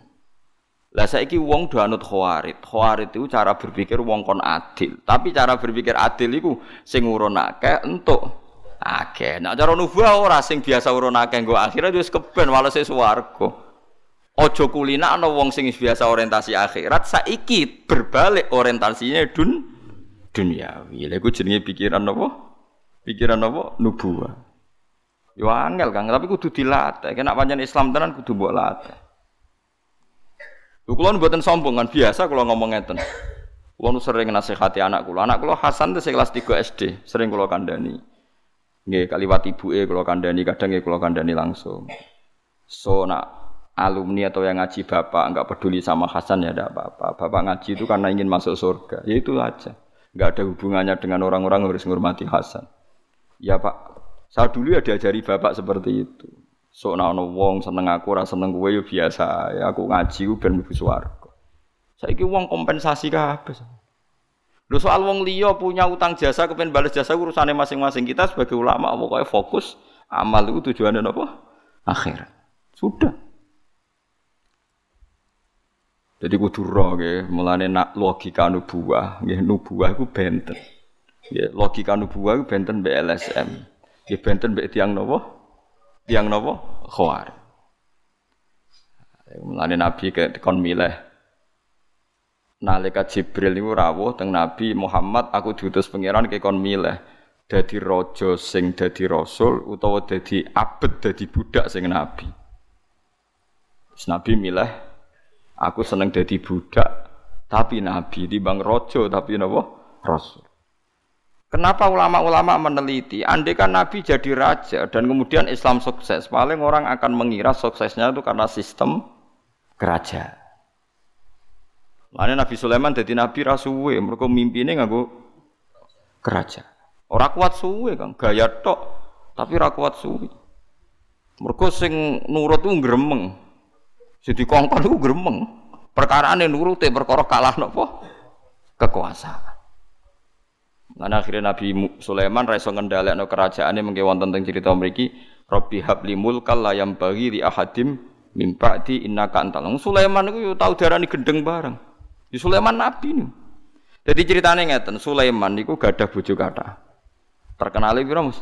Lah saiki wong do anut khawarit. Khawarit itu cara berpikir wong kon adil. Tapi cara berpikir adil iku sing urun akeh entuk akeh. Nek cara nubuah ora sing biasa urun akeh nggo akhirat wis keben walese swarga. Aja kulina ana wong sing biasa orientasi akhirat saiki berbalik orientasinya dun duniawi. Lha iku jenenge pikiran apa? Pikiran apa? Nubuwah. Yo angel Kang, tapi kudu dilatih. Kena pancen Islam tenan kudu mbok latih. Lho kula mboten sombong kan biasa kula ngomong ngeten. Kula sering nasihati anak kula. Anak kula Hasan tuh kelas 3 SD, sering kula kandhani. Nggih kaliwat ibuke kula kandhani, kadang kula kandhani langsung. So nak alumni atau yang ngaji bapak enggak peduli sama Hasan ya tidak apa-apa. Bapak ngaji itu karena ingin masuk surga. Ya itu aja. Enggak ada hubungannya dengan orang-orang harus menghormati Hasan. Ya Pak, saya dulu ya diajari bapak seperti itu. So ana wong seneng aku ora seneng kowe ya biasa. Ya aku ngaji ku ben mlebu swarga. Saiki wong kompensasi kabeh. Lho soal wong liya punya utang jasa kepen balas jasa urusane masing-masing. Kita sebagai ulama pokoknya fokus amal itu tujuannya apa? Akhirat. Sudah. Jadi kudu roh nggih, mulane nak logika nubuah, nggih nubuah iku benten. Logika nubuah iku benten BLSM. Ya benten mbek tiang nopo? Tiang nopo? Khawar. Mulane Nabi kon milih. Nalika Jibril niku rawuh teng Nabi Muhammad aku diutus pangeran ke kon milih dadi raja sing dadi rasul utawa dadi abet dadi budak sing nabi. Terus Nabi milih aku seneng dadi budak tapi nabi di bang raja tapi napa? Rasul. Kenapa ulama-ulama meneliti? Andai kan Nabi jadi raja dan kemudian Islam sukses, paling orang akan mengira suksesnya itu karena sistem kerajaan. Lainnya Nabi Sulaiman jadi Nabi rasuwe, mereka nggak kerajaan. Orang kuat suwe kan, gaya tok, tapi ora kuat suwe. Mereka sing nurut tuh gremeng, sing dikongkon itu gremeng. Nurut perkara kalah nopo kekuasaan. Lan akhirnya Nabi Sulaiman ra iso ngendhalekno kerajaane mengke wonten teng cerita mriki Rabbi habli mulkal la yang bagi di ahadim mim ba'di innaka antal. Sulaiman iku yo tau diarani gendeng bareng. Di Sulaiman nabi nih. Jadi ceritanya ngeten, Sulaiman niku gadah bojo kata. Terkenal piro, Mas?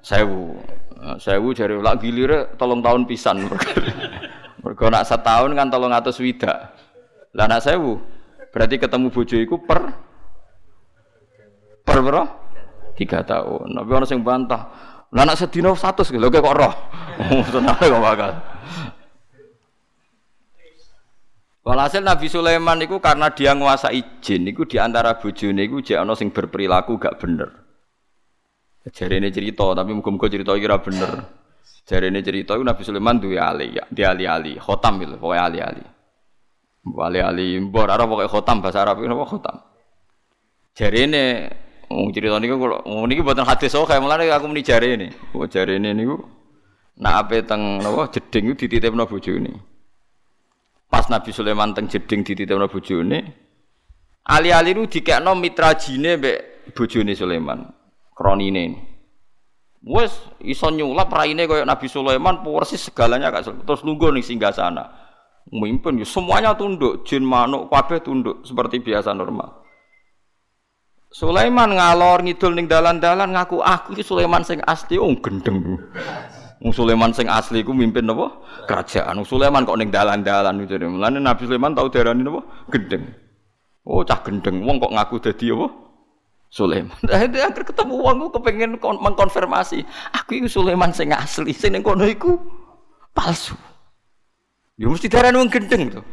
Sewu. Sewu jare lak gilire tolong tahun pisan. Mergo nak setahun kan tolong atus widak. Lah nak sewu Berarti ketemu bojo iku per per berapa? Tiga tahun. Tapi orang yang bantah. Lah anak satu lho kok roh. Tenang kok bakal. Walhasil Nabi Sulaiman itu karena dia nguasai jin, itu di antara bojone itu jek ana sing berperilaku gak bener. Jari ini cerita, tapi muka-muka cerita kira bener. Ini cerita itu Nabi Sulaiman duwe ali, ya, dia ali-ali, khotam gitu, pokoknya ali-ali. Wali ali mbor ora pokoke khotam bahasa Arab napa khotam. Jarene wong cerita niku kula niki mboten hadis sahih mulane aku muni jarene. Oh jarene niku nak ape teng napa jeding iku dititipno bojone. Pas Nabi Sulaiman teng jeding dititipno bojone, ali-ali niku dikekno mitra jine mbek bojone Sulaiman. Kronine. Wes iso nyulap raine kaya Nabi Sulaiman persis segalanya gak terus nunggu ning singgah sana memimpin ya semuanya tunduk jin manuk kabeh tunduk seperti biasa normal Sulaiman ngalor ngidul ning dalan-dalan ngaku aku iki Sulaiman sing asli oh gendeng Wong Sulaiman sing asli ku mimpin apa? Kerajaan. Wong Sulaiman kok ning dalan-dalan itu. Mulane Nabi Sulaiman tau diarani apa? Gendeng. Oh, cah gendeng. Wong kok ngaku dadi apa? Sulaiman. Akhirnya akhir ketemu wong ku kepengin mengkonfirmasi, aku iku Sulaiman sing asli, sing ning kono iku palsu. Ya mesti darah wong gendeng tuh.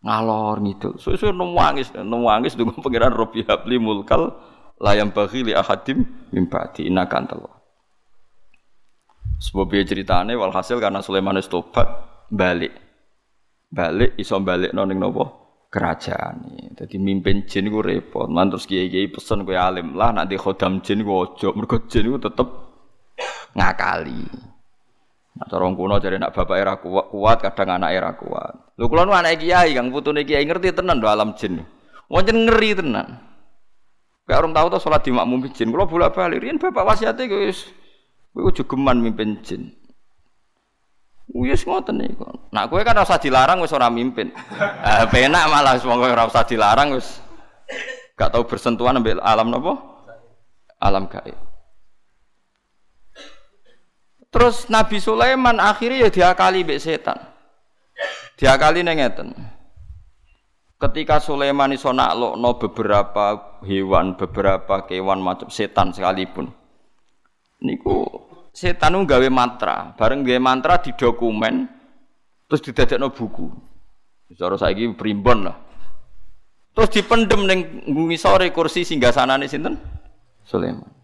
Ngalor gitu. Suwe-suwe nangis, nangis dengan pangeran Robi Habli mulkal layam bagi li ahadim mimpati inakan telo. Sebab dia ceritane walhasil karena Sulaiman itu tobat balik. Balik iso balik noning nopo kerajaan. Jadi mimpin jin gue repot. Man terus kiai-kiai pesen gue alim lah nanti khodam jin gue ojo. Mergo jin gue tetep ngakali. Nah, cara kuno jadi nak bapak era kuat, kuat kadang anak era kuat. Lu kulo nu anak kiai, kang putune kiai ngerti tenan do alam jin. Wonten ngeri tenan. Kayak orang tahu tuh sholat di makmum jin. Kulo bolak balik, rian bapak wasiatnya guys, gue geman mimpin jin. Wis ngoten niku. Nak kowe kan rasa dilarang wis ora mimpin. Eh penak malah wong ora usah dilarang wis gak tau bersentuhan ambil alam napa? Alam gaib. Terus Nabi Sulaiman akhirnya ya diakali mbek setan. Diakali neng ngeten. Ketika Sulaiman iso naklokno beberapa hewan, beberapa kewan macam setan sekalipun. Niku setan nu gawe mantra, bareng gawe mantra di dokumen terus didadekno buku. Cara saiki primbon lah. Terus dipendem ning ngisore kursi singgasanane sinten? Sulaiman.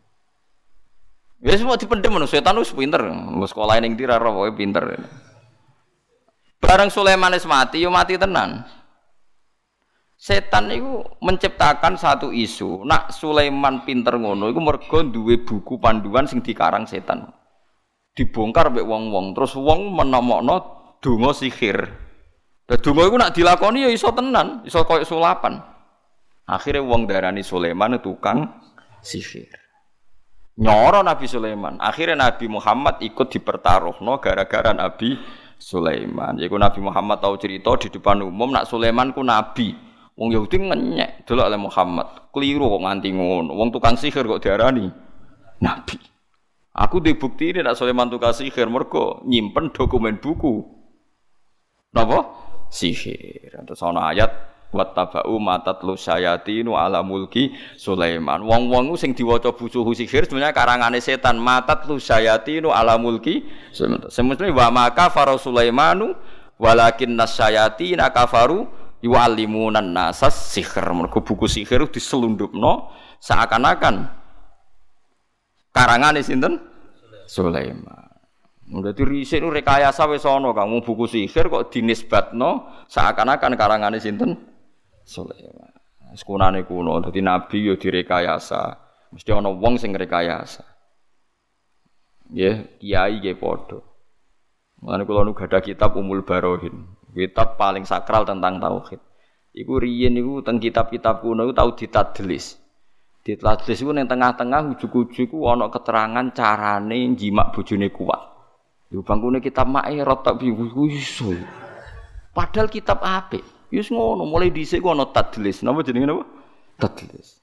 Ya semua dipendem ngono, setan wis pinter. Wis sekolah ning ndi ra pinter. Bareng Sulaiman wis mati, yo mati tenan. Setan itu menciptakan satu isu. Nak Sulaiman pinter ngono iku mergo duwe buku panduan sing dikarang setan. Dibongkar mek wong-wong, terus wong menomokno donga sihir. Lah donga iku nak dilakoni ya iso tenan, iso koyo sulapan. Akhirnya wong darani Sulaiman tukang sihir. Nyoro Nabi Sulaiman. Akhirnya Nabi Muhammad ikut dipertaruhno gara-gara Nabi Sulaiman. Yaiku Nabi Muhammad tahu cerita di depan umum nak Sulaiman ku nabi. Wong Yahudi ngenyek delok oleh Muhammad. Keliru kok nganti ngono. Wong tukang sihir kok diarani nabi. Aku dibukti ini nak Sulaiman tukang sihir mergo nyimpen dokumen buku. Napa? Sihir. Terus ana ayat wattaba'u matatlu syayatinu ala mulki Sulaiman. Wong-wong sing diwaca busuhu sihir sebenarnya karangane setan. Matatlu syayatinu ala mulki Sulaiman. Wa maka faro Sulaimanu walakin nasyayatina kafaru yu'allimunan nasas sihir. Mergo buku sihir diselundupno seakan-akan. Karangane sinten? Sulaiman. Dadi riset nu rekayasa wis ana Kang. Buku sihir kok dinisbatno seakan-akan karangane sinten Sulaiman. Sekunane kuno dadi nabi yo direkayasa. Mesti ana wong sing rekayasa. Nggih, kiai nggih padha. Mulane kula nu gadah kitab Umul Barohin. Kitab paling sakral tentang tauhid. Iku riyen niku teng kitab-kitab kuno iku tau ditadlis. Ditadlis iku ning tengah-tengah ujug-ujug iku ana keterangan carane jimak bojone kuat. Iku bangkune kitab Ma'irot tak iso. Padahal kitab apik. Yus ngono, mulai dhisik ku ana tadlis. Napa jenenge napa? Tadlis.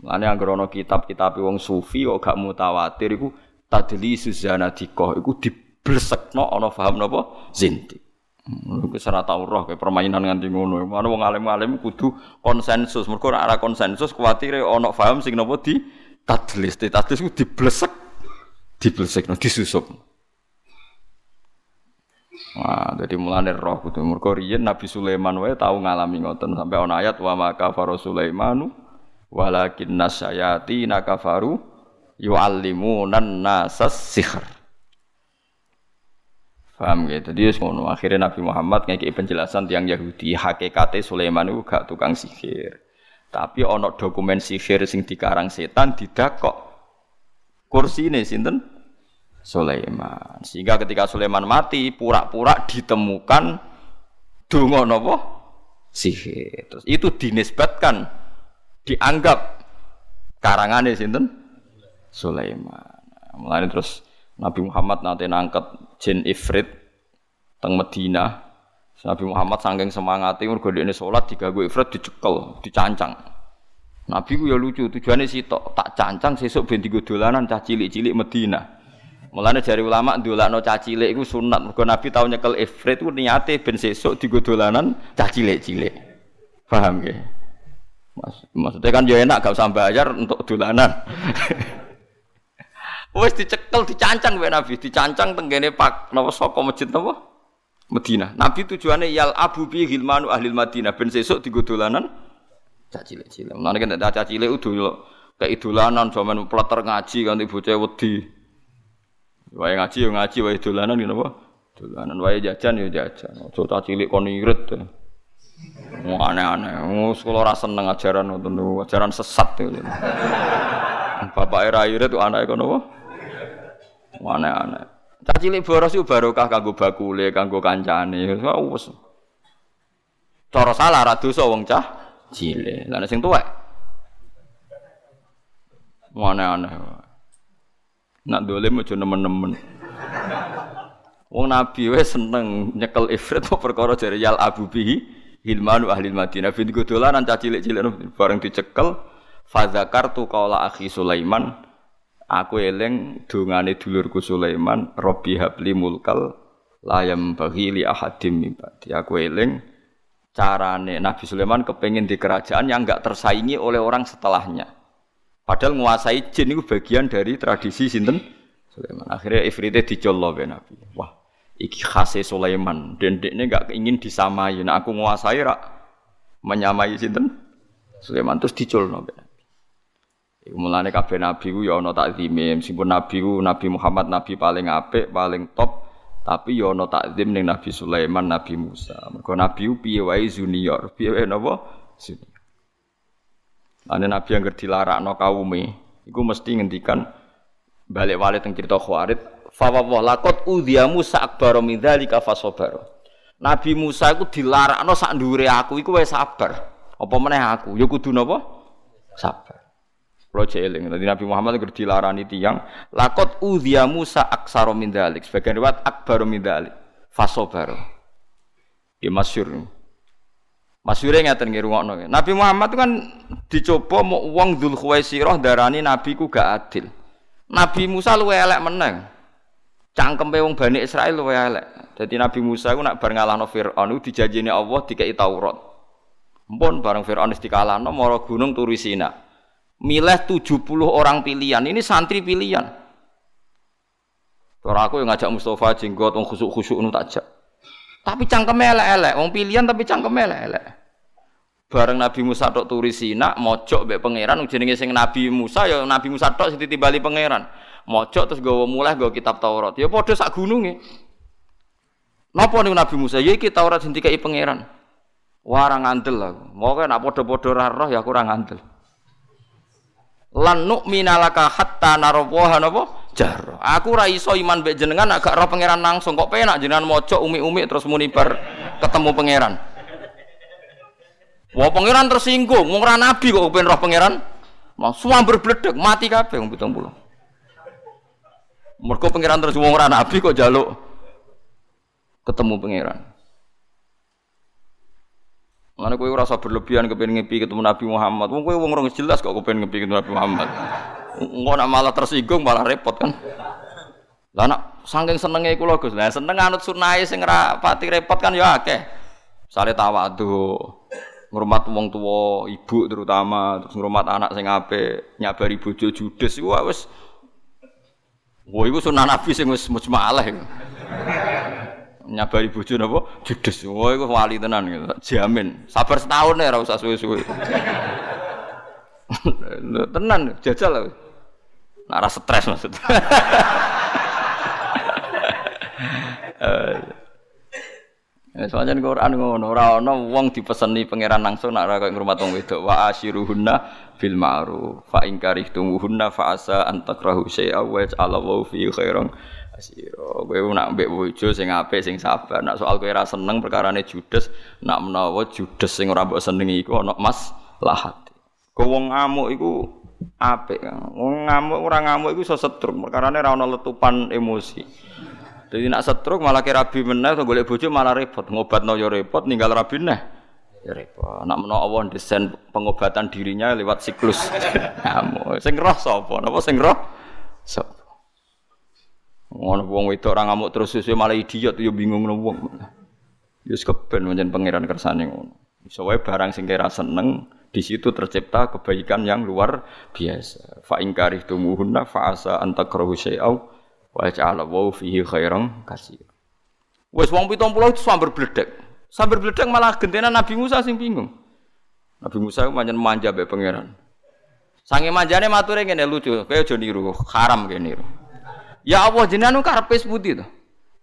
Mulane anggere ana kitab-kitab wong sufi kok gak mutawatir iku tadlis zanadikah iku diblesekno ana paham napa? Zintik. Iku ora tau roh kayak permainan nganti ngono. Mana wong alim-alim kudu konsensus. Mergo ora konsensus kuwatire ana paham sing napa di tadlis. Di tadlis ku diblesek. Diblesek disusup. Wah, jadi mulane roh kudu mergo riyen Nabi Sulaiman wae tau ngalami ngoten sampai ana ayat wa maka faro Sulaimanu walakin nasyayati nakafaru yu'allimunan nasas sihr. Paham gitu. Jadi ngono. Akhirnya Nabi Muhammad ngeki penjelasan tiang Yahudi hakikate Sulaiman itu gak tukang sihir. Tapi ono dokumen sihir sing dikarang setan didakok. Kursi ini sinten Sulaiman. Sehingga ketika Sulaiman mati, pura-pura ditemukan donga napa? Sihir. Terus itu dinisbatkan dianggap karangane sinten Sulaiman. Mulai terus Nabi Muhammad nanti nangket jin ifrit teng Medina. Nabi Muhammad saking semangate mergo ini salat diganggu ifrit dicekel, dicancang. Nabi ku ya lucu, tujuannya sitok tak cancang sesuk digo dolanan cah cilik-cilik Medina. Mulane jari ulama ndolakno cah cilik iku sunat. Mergo Nabi tau nyekel ifrit ku niate ben sesuk digo dolanan cah cilik-cilik. Paham nggih? Mas, maksudnya kan ya enak gak usah bayar untuk dolanan. Wes dicekel, dicancang wae Nabi, dicancang tenggene Pak napa saka masjid napa? Medina. Nabi tujuannya yal abu bi hilmanu ahli Madinah ben sesuk digo dolanan cah cilik-cilik. Mulane kan cah cilik udah kayak idolanan zaman peleter ngaji kan bocah wedi. Wae ngaji yo ngaji wae dolanan ngene apa? Dolanan wae jajan yo jajan. Aja cah cilik kon irit. Mau aneh-aneh. Mau sekolah rasa seneng ajaran ngoten ajaran sesat. Bapak era irit anake kono apa? Aneh-aneh. Cah cilik boros iku barokah kanggo bakule, kanggo kancane. Wes. Cara salah ra dosa wong cah cilik. Lah sing tuwek. Aneh-aneh. Nak dolim aja nemen-nemen. Wong Nabi wis seneng nyekel ifrit kok perkara jare yal abu bihi hilmanu ahli Madinah. Bin dolanan cah cilik-cilik bareng dicekel tu kaula akhi Sulaiman Aku eling dungane dulurku Sulaiman, Robbi habli mulkal layam bagi li ahadim mibati. Aku eling carane Nabi Sulaiman kepengin di kerajaan yang enggak tersaingi oleh orang setelahnya. Padahal menguasai jin itu bagian dari tradisi sinten Sulaiman. Akhirnya Ifritnya dicollo be Nabi. Wah, iki khase Sulaiman. Dan ini enggak ingin disamai. Nah aku menguasai rak menyamai sinten Sulaiman terus dicolno be Nabi. Iku mulane kabeh nabi ku ya ana takzime, meskipun nabi ku Nabi Muhammad nabi paling apik, paling top, tapi ya ana takzim ning Nabi Sulaiman, Nabi Musa. Mergo nabi ku piye wae junior, piye wae napa? Junior. Ane nabi yang dilarakno kaume, iku mesti ngendikan balik wale teng cerita Khawarid, fa wa laqad udhiya Musa akbar min dzalika fasabar. Nabi Musa iku dilarakno sak ndure aku iku wis sabar. Apa meneh aku? Ya kudu napa? Sabar. Kalau jeeling, nanti Nabi Muhammad itu dilarani tiang. Lakot udhia Musa aksaro min dalik. Sebagian riwayat akbar min dalik. Fasobaro. Ya. Masyurnya ngeten nggih rungokno. Nabi Muhammad itu kan dicoba mau uang Dzul Khuwaisirah darani nabi ku gak adil. Nabi Musa luwe elek meneng. Cangkem wong Bani Israel luwe elek. Jadi Nabi Musa ku nak bar ngalahno Firaun dijanjini Allah dikei Taurat. Mpun bareng Firaun wis dikalahno mara gunung turu Sina milih 70 orang pilihan. Ini santri pilihan. Cara aku yang ngajak Mustafa jenggot wong khusuk-khusuk nu takjak. Tapi cangkem elek-elek, wong pilihan tapi cangkem elek-elek. Bareng Nabi Musa tok turi Sina, mojok mbek pangeran jenenge sing Nabi Musa ya Nabi Musa tok sing ditimbali pangeran. Mojok terus gawa mulai gawa kitab Taurat. Ya padha sak gununge. Napa niku Nabi Musa? Ya iki Taurat sing dikai pangeran. Ora ngandel aku. Moga nak padha-padha ora roh ya aku ora ngandel lan hatta narawaha napa jar aku ra iso iman mbek jenengan agak roh pangeran langsung kok penak jenengan maca umi-umi terus muni bar ketemu pangeran Wah pangeran tersinggung, wong ora nabi kok pengen roh pangeran. Mau semua berbledek, mati kabeh wong 70. Mergo pangeran terus wong ora nabi kok jaluk ketemu pangeran. Mana kowe ora usah berlebihan kepengen ngepi ketemu Nabi Muhammad. Wong kowe wong ora jelas kok kepengen ngepi ketemu Nabi Muhammad. Engko nak malah tersinggung malah repot kan. Lah nak saking senenge iku lho Gus. Lah seneng anut sunahe sing ora pati repot kan ya akeh. Sale tawadhu, ngurmat wong tua, ibu terutama, terus ngurmat anak sing apik, nyabari bojo judes iku wis Wah, iku sunah Nabi sing wis mujmalah iku nyabari bojo napa judes. Wah iku wali tenan gitu. Jamin. Sabar setahun ya ora usah suwe-suwe. tenan jajal lah. Nara stres maksud. Ya soalnya Quran ngono, ora ana wong dipeseni pangeran langsung nak ora koyo ngrumat wong wedok wa asyiruhunna bil ma'ruf fa in karihtumuhunna fa asa an takrahu syai'a wa ja'alallahu fi Siro, kowe nak mbek bojo sing apik sing sabar. Nak soal kowe ora seneng perkarane judes, nak menawa judes sing ora mbok senengi iku ana mas lahat. Kowe wong ngamuk iku apik. Wong ngamuk ora ngamuk iku iso setruk, perkarane ora ana letupan emosi. Jadi nak setruk malah kira rabi meneh to golek bojo malah repot. Ngobatno yo repot, ninggal rabi neh. Ya repot. Nak menawa Allah desain pengobatan dirinya lewat siklus. Ngamuk. Sing roh sapa? Napa sing roh? Sapa? Ngono wong wedok ora ngamuk terus sesuai malah idiot yo bingung ngono wong. Ya wis keben pancen pangeran kersane ngono. Iso wae barang sing kira seneng di situ tercipta kebaikan yang luar biasa. Fa in karihtumuhunna fa asa an takrahu syai'aw wa ja'ala wa fihi khairan katsir. Wes wong 70 itu sambar bledek. Sambar bledek malah gentenan Nabi Musa sing bingung. Nabi Musa pancen manja mbek pangeran. Sange manjane mature ngene lucu, kaya aja niru, haram kene niru. Ya Allah jenengan karepe sepundi to?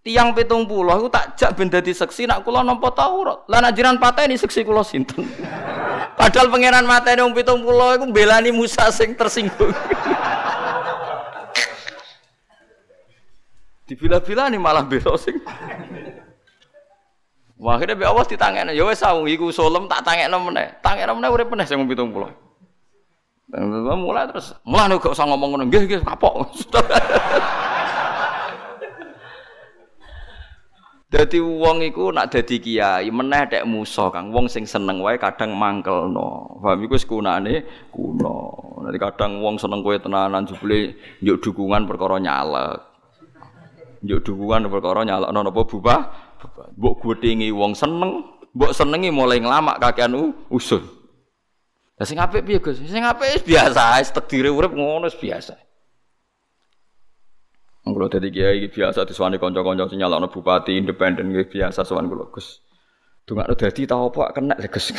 Tiang pitung puluh aku tak jak ben dadi seksi nak kula nampa Taurat. Lah nak jiran pateni seksi kula sinten? Padahal pangeran mateni wong pitung puluh iku belani Musa sing tersinggung. Dibila-bila nih malah bela sing. Wah, akhirnya be Allah ditangekno, ya wis saung iku solem tak tangekno meneh. Tangekno meneh urip meneh sing 70. Mulai terus, mulai gak usah ngomong ngono, nggih nggih kapok. Dadi wong iku nak dadi kiai meneh tek musa Kang. Wong sing seneng wae kadang mangkelno. Paham iku sekunane kuno. Nanti kadang wong seneng kowe tenanan jebule njuk dukungan perkara nyalek. Njuk dukungan perkara nyalekno napa bubah? Mbok gwetingi wong seneng, Mbok senengi mulai ngelamak kakean usul. Lah sing apik piye Gus? Sing apik biasa, wis takdire urip ngono biasa. Kalau dadi kiai biasa diswani kanca-kanca sing nyalakno bupati independen nggih biasa sowan kula Gus. Dungakno dadi ta apa kena lho Gus.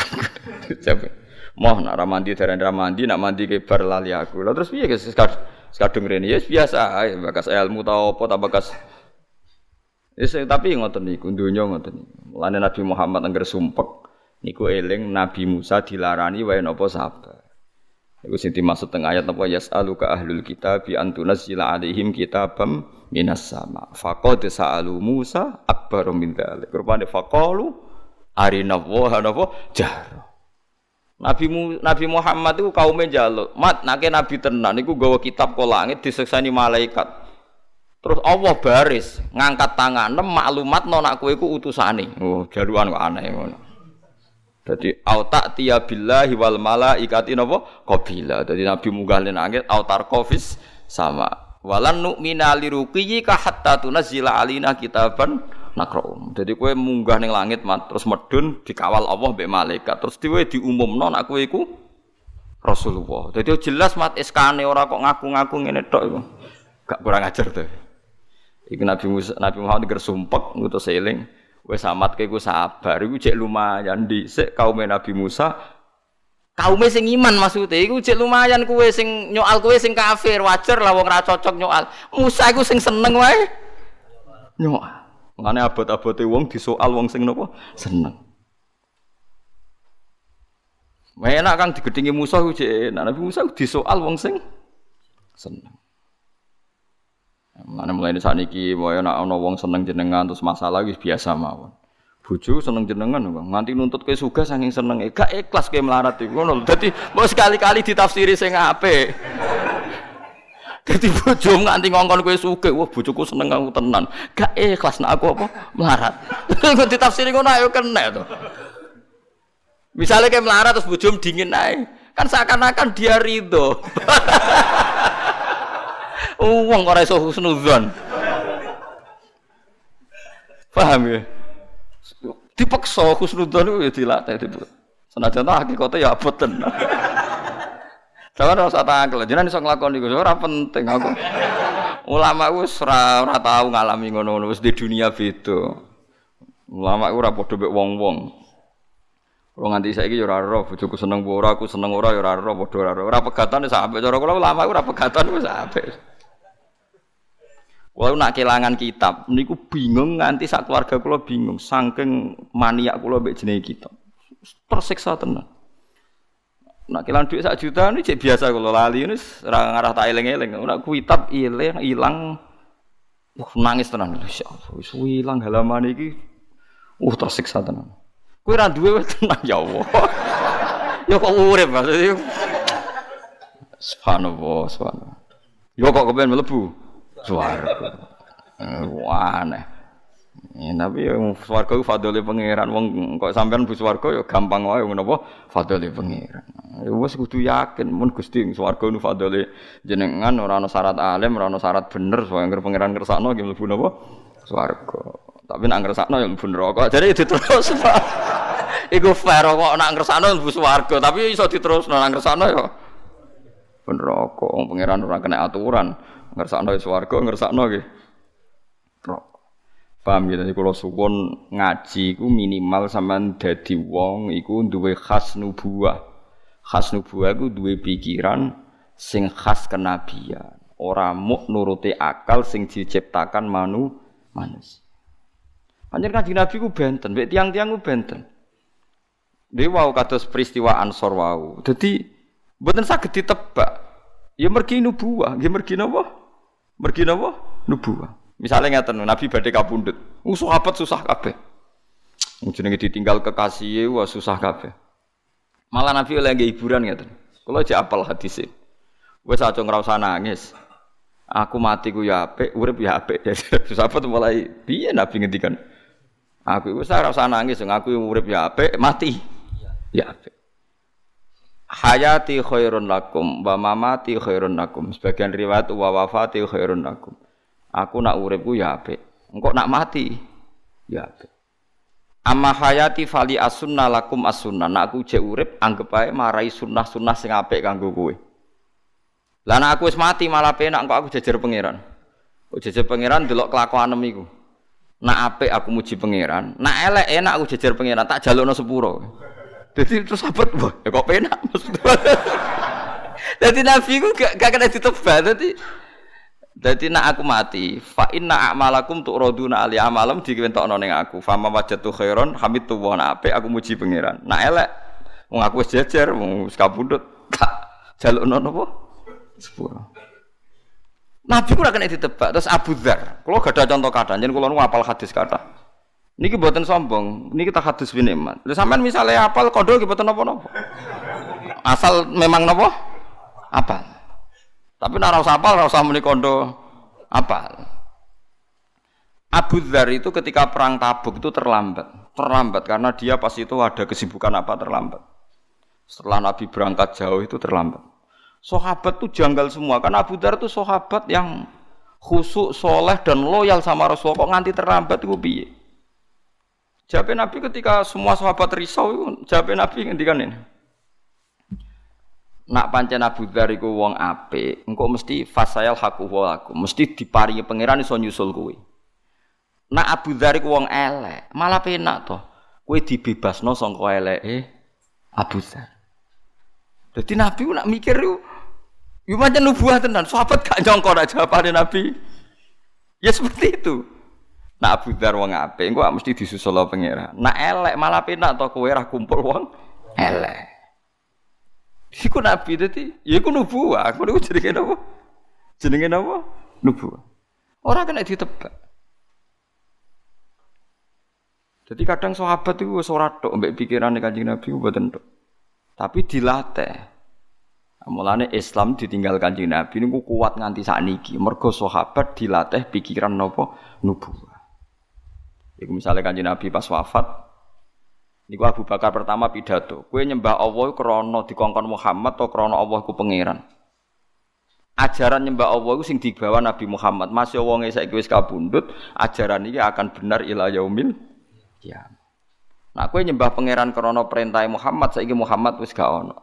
Moh nak ramandi darah ramandi nak mandi ke bar lali aku. Lah terus piye Gus sekadung rene ya biasa bakas ilmu ta apa ta bakas Yes, tapi ngoten niku donya ngoten Nabi Muhammad angger sumpek niku eling Nabi Musa dilarani wae napa sabar. Iku sing dimaksud teng ayat napa yas'aluka ahlul kitab bi antunazzila alaihim kitabam minas sama. Faqad sa'alu Musa akbaru min dzalik. Rupane faqalu arina wa napa jahra. Nabi Mu, Nabi Muhammad itu kaumnya jaluk, mat nake Nabi tenan niku gawa kitab ke langit diseksani malaikat. Terus Allah baris ngangkat tangan maklumat nona kowe iku utusane. Oh, jaruan kok aneh. Dadi auta tiya billahi wal malaikati napa qabila. Dadi Nabi munggah len langit autar kofis sama. Walan nu'mina liruqiyika hatta tunazzila alina kitaban nakra'um. Dadi kowe munggah ning langit mat, terus medun dikawal Allah mbek malaikat. Terus diwe diumumno nek kowe iku Rasulullah. Dadi jelas mat eskane ora kok ngaku-ngaku ngene tok iku. Gak kurang ajar tuh. Iku Nabi Musa, Nabi Muhammad gersumpek ngutus eling. Wes amat kayak gue sabar, gue cek lumayan di se kaum Nabi Musa. Kaum sing iman maksudnya, gue cek lumayan kue sing nyoal kue sing kafir wajar lah wong ra cocok nyoal. Musa gue sing seneng wae nyoal. Ngane abot-abote wong disoal wong sing nopo seneng. Enak kang digedingi Musa ku cek enak. Nabi Musa disoal wong sing seneng. Mana mulai saat ini, mau enak ono wong seneng jenengan terus masalah wis biasa mawon. Bojo seneng jenengan nganti nuntut ke suga saking seneng gak ikhlas ke melarat iku ngono. Dadi mau sekali-kali ditafsiri sing apik. Dadi bojo nganti ngongkon kowe sugih, wah bojoku seneng aku tenan. Gak ikhlas nak aku apa melarat. Kok ditafsiri ngono ayo kena to. Misalnya kayak melarat terus bojom dingin ae. Kan seakan-akan dia ridho. Uang kok ora iso husnudzon. Paham ya? Dipaksa husnudzon itu ya dilatih itu. Senajan ta hakikate ya abot tenan. Jangan ora usah tangkel, jenengan iso nglakoni iku ora penting aku. Ulama wis ora ora tau ngalami ngono-ngono di dunia beda. Ulama ora padha mek wong-wong. Kalau nganti saiki yo ora ora bojoku seneng ora aku seneng ora yo ora ora padha ora ora wis apik cara kula ulama ora pegatan wis apik. Walau nak kelangan kitab, niku bingung nganti sak keluarga kula bingung, saking maniak kula mbek jenenge kitab. Tersiksa tenan. Nak kelangan duit sak juta ini cek biasa kula lali ini ora ngarah tak eling-eling. Nak kitab ilang ilang uh, nangis tenan. Insyaallah wis ilang halaman iki. Uh tersiksa tenan. Kowe ora duwe tenan ya Allah. ya kok urip maksudnya. Subhanallah, subhanallah. Yo kok kepen mlebu. Swarga. Wah. Ya, tapi yang swarga itu fadoli pangeran. Wong kok sampean bu swarga ya gampang wae ngono apa fadoli pangeran. Ya wis kudu yakin mun Gusti swarga nu fadoli jenengan ora ana syarat alim, ora ana syarat bener soalnya anggere pangeran kersakno nggih mlebu napa? Swarga. Tapi nak ngersakno ya mlebu neraka. Jadi itu terus. Iku fair kok nak ngersakno mlebu swarga, tapi iso diterusno nak ngersakno ya neraka. Wong pangeran ora kena aturan ngersakno swarga ngersakno nggih neraka paham gitu jadi kalau suwon ngaji ku minimal sampean dadi wong iku duwe khas nubuah khas nubuah iku duwe pikiran sing khas kenabian ora muk nuruti akal sing diciptakan manu manusia Anjir kanjeng Nabi ku benten, mbek tiang-tiang ku benten. Dewa wau kados peristiwa Ansor wau. Dadi mboten saged ditebak. Ya mergi nubuah, nggih mergi napa? Mergi napa? Nubuwah. Misalnya ngeten Nabi badhe kapundhut. Uh sahabat susah kabeh. Jenenge ditinggal kekasih wah susah kabeh. Malah Nabi oleh nggih hiburan ngeten. Kula aja apal hadise. Wis aja ngrasa nangis. Aku mati ku ya apik, urip ya apik. Sahabat mulai piye Nabi ngendikan? Aku wis ora usah nangis, aku urip ya apik, mati ya apik hayati khairun lakum wa mamati khairun lakum. Sebagian riwayat wa wafati khairun lakum. Aku nak uripku ya apik. Engkok nak mati ya apik. Amma hayati fali asunna lakum asunna. Nak aku jek urip anggap ae marai sunnah-sunnah sing apik kanggo kowe. Lah aku wis mati malah penak kok aku jejer pangeran. Kok jejer pangeran delok kelakuanem iku. Nak apik aku muji pangeran, nak elek enak aku jejer pangeran, tak jalukno sepuro. Jadi terus sahabat, wah, ya kok penak maksudnya. Jadi Nabi ku gak, gak kena ditebak. Jadi jadi nak aku mati, fa inna a'malakum tu'raduna ali amalam diwentokno ning aku. Fa ma wajatu khairon hamidtu wa apik aku muji pangeran. Nak elek wong aku wis jejer, wong. Tak jalukno napa? Sepuro. Nabi ku ora kena ditebak. Terus Abu Dzar, kalau gak ada contoh kata, jadi kalau nu apal hadis kata. Niki buatan sombong, niki tak hadis bin iman. Lha sampean misalnya apal kodo nggih buatan napa-napa. Asal memang napa? Apal. Tapi nek ora usah apal, ora usah muni kondo apal. Abu Dzar itu ketika perang Tabuk itu terlambat. Terlambat karena dia pas itu ada kesibukan apa terlambat. Setelah Nabi berangkat jauh itu terlambat. Sahabat tuh janggal semua karena Abu Dzar itu sahabat yang khusuk, soleh dan loyal sama Rasulullah kok nganti terlambat itu piye? Jawab Nabi ketika semua sahabat risau, jawab Nabi ngendikan ini. Nak pancen Abu Dzar iku wong apik, engko mesti fasayal haku aku, mesti diparingi pangeran iso nyusul kuwi. Nak Abu Dzar iku wong elek, malah penak to. Kowe dibebasno sangka eleke Abu Dzar. Dadi Nabi nak mikir yo yo pancen nubuah tenan, sahabat gak nyongko nak jawabane Nabi. Ya seperti itu. Nak Abu Dar wong apik engko mesti disusul pangeran. Nak elek malah penak to kowe ora kumpul wong elek. Iku nabi dadi, ya iku nubuah. Aku niku jenenge napa? Jenenge napa? Nubuah. Ora kena ditebak. Jadi kadang sahabat itu ora tok mbek pikirane Kanjeng Nabi mboten tok. Tapi dilatih. Mulane Islam ditinggal Kanjeng Nabi niku kuat nganti sakniki. Mergo sahabat dilatih pikiran napa? Nubuah. Iku misalnya kanji Nabi pas wafat, niku Abu Bakar pertama pidato. Kue nyembah Allah krono dikongkon Muhammad atau krono Allah ku pangeran. Ajaran nyembah Allah itu sing dibawa Nabi Muhammad. Masih wonge saiki wis kabundut, ajaran ini akan benar ila yaumil ya. Nah, kue nyembah pangeran krono perintah Muhammad, saiki Muhammad wis gak ono.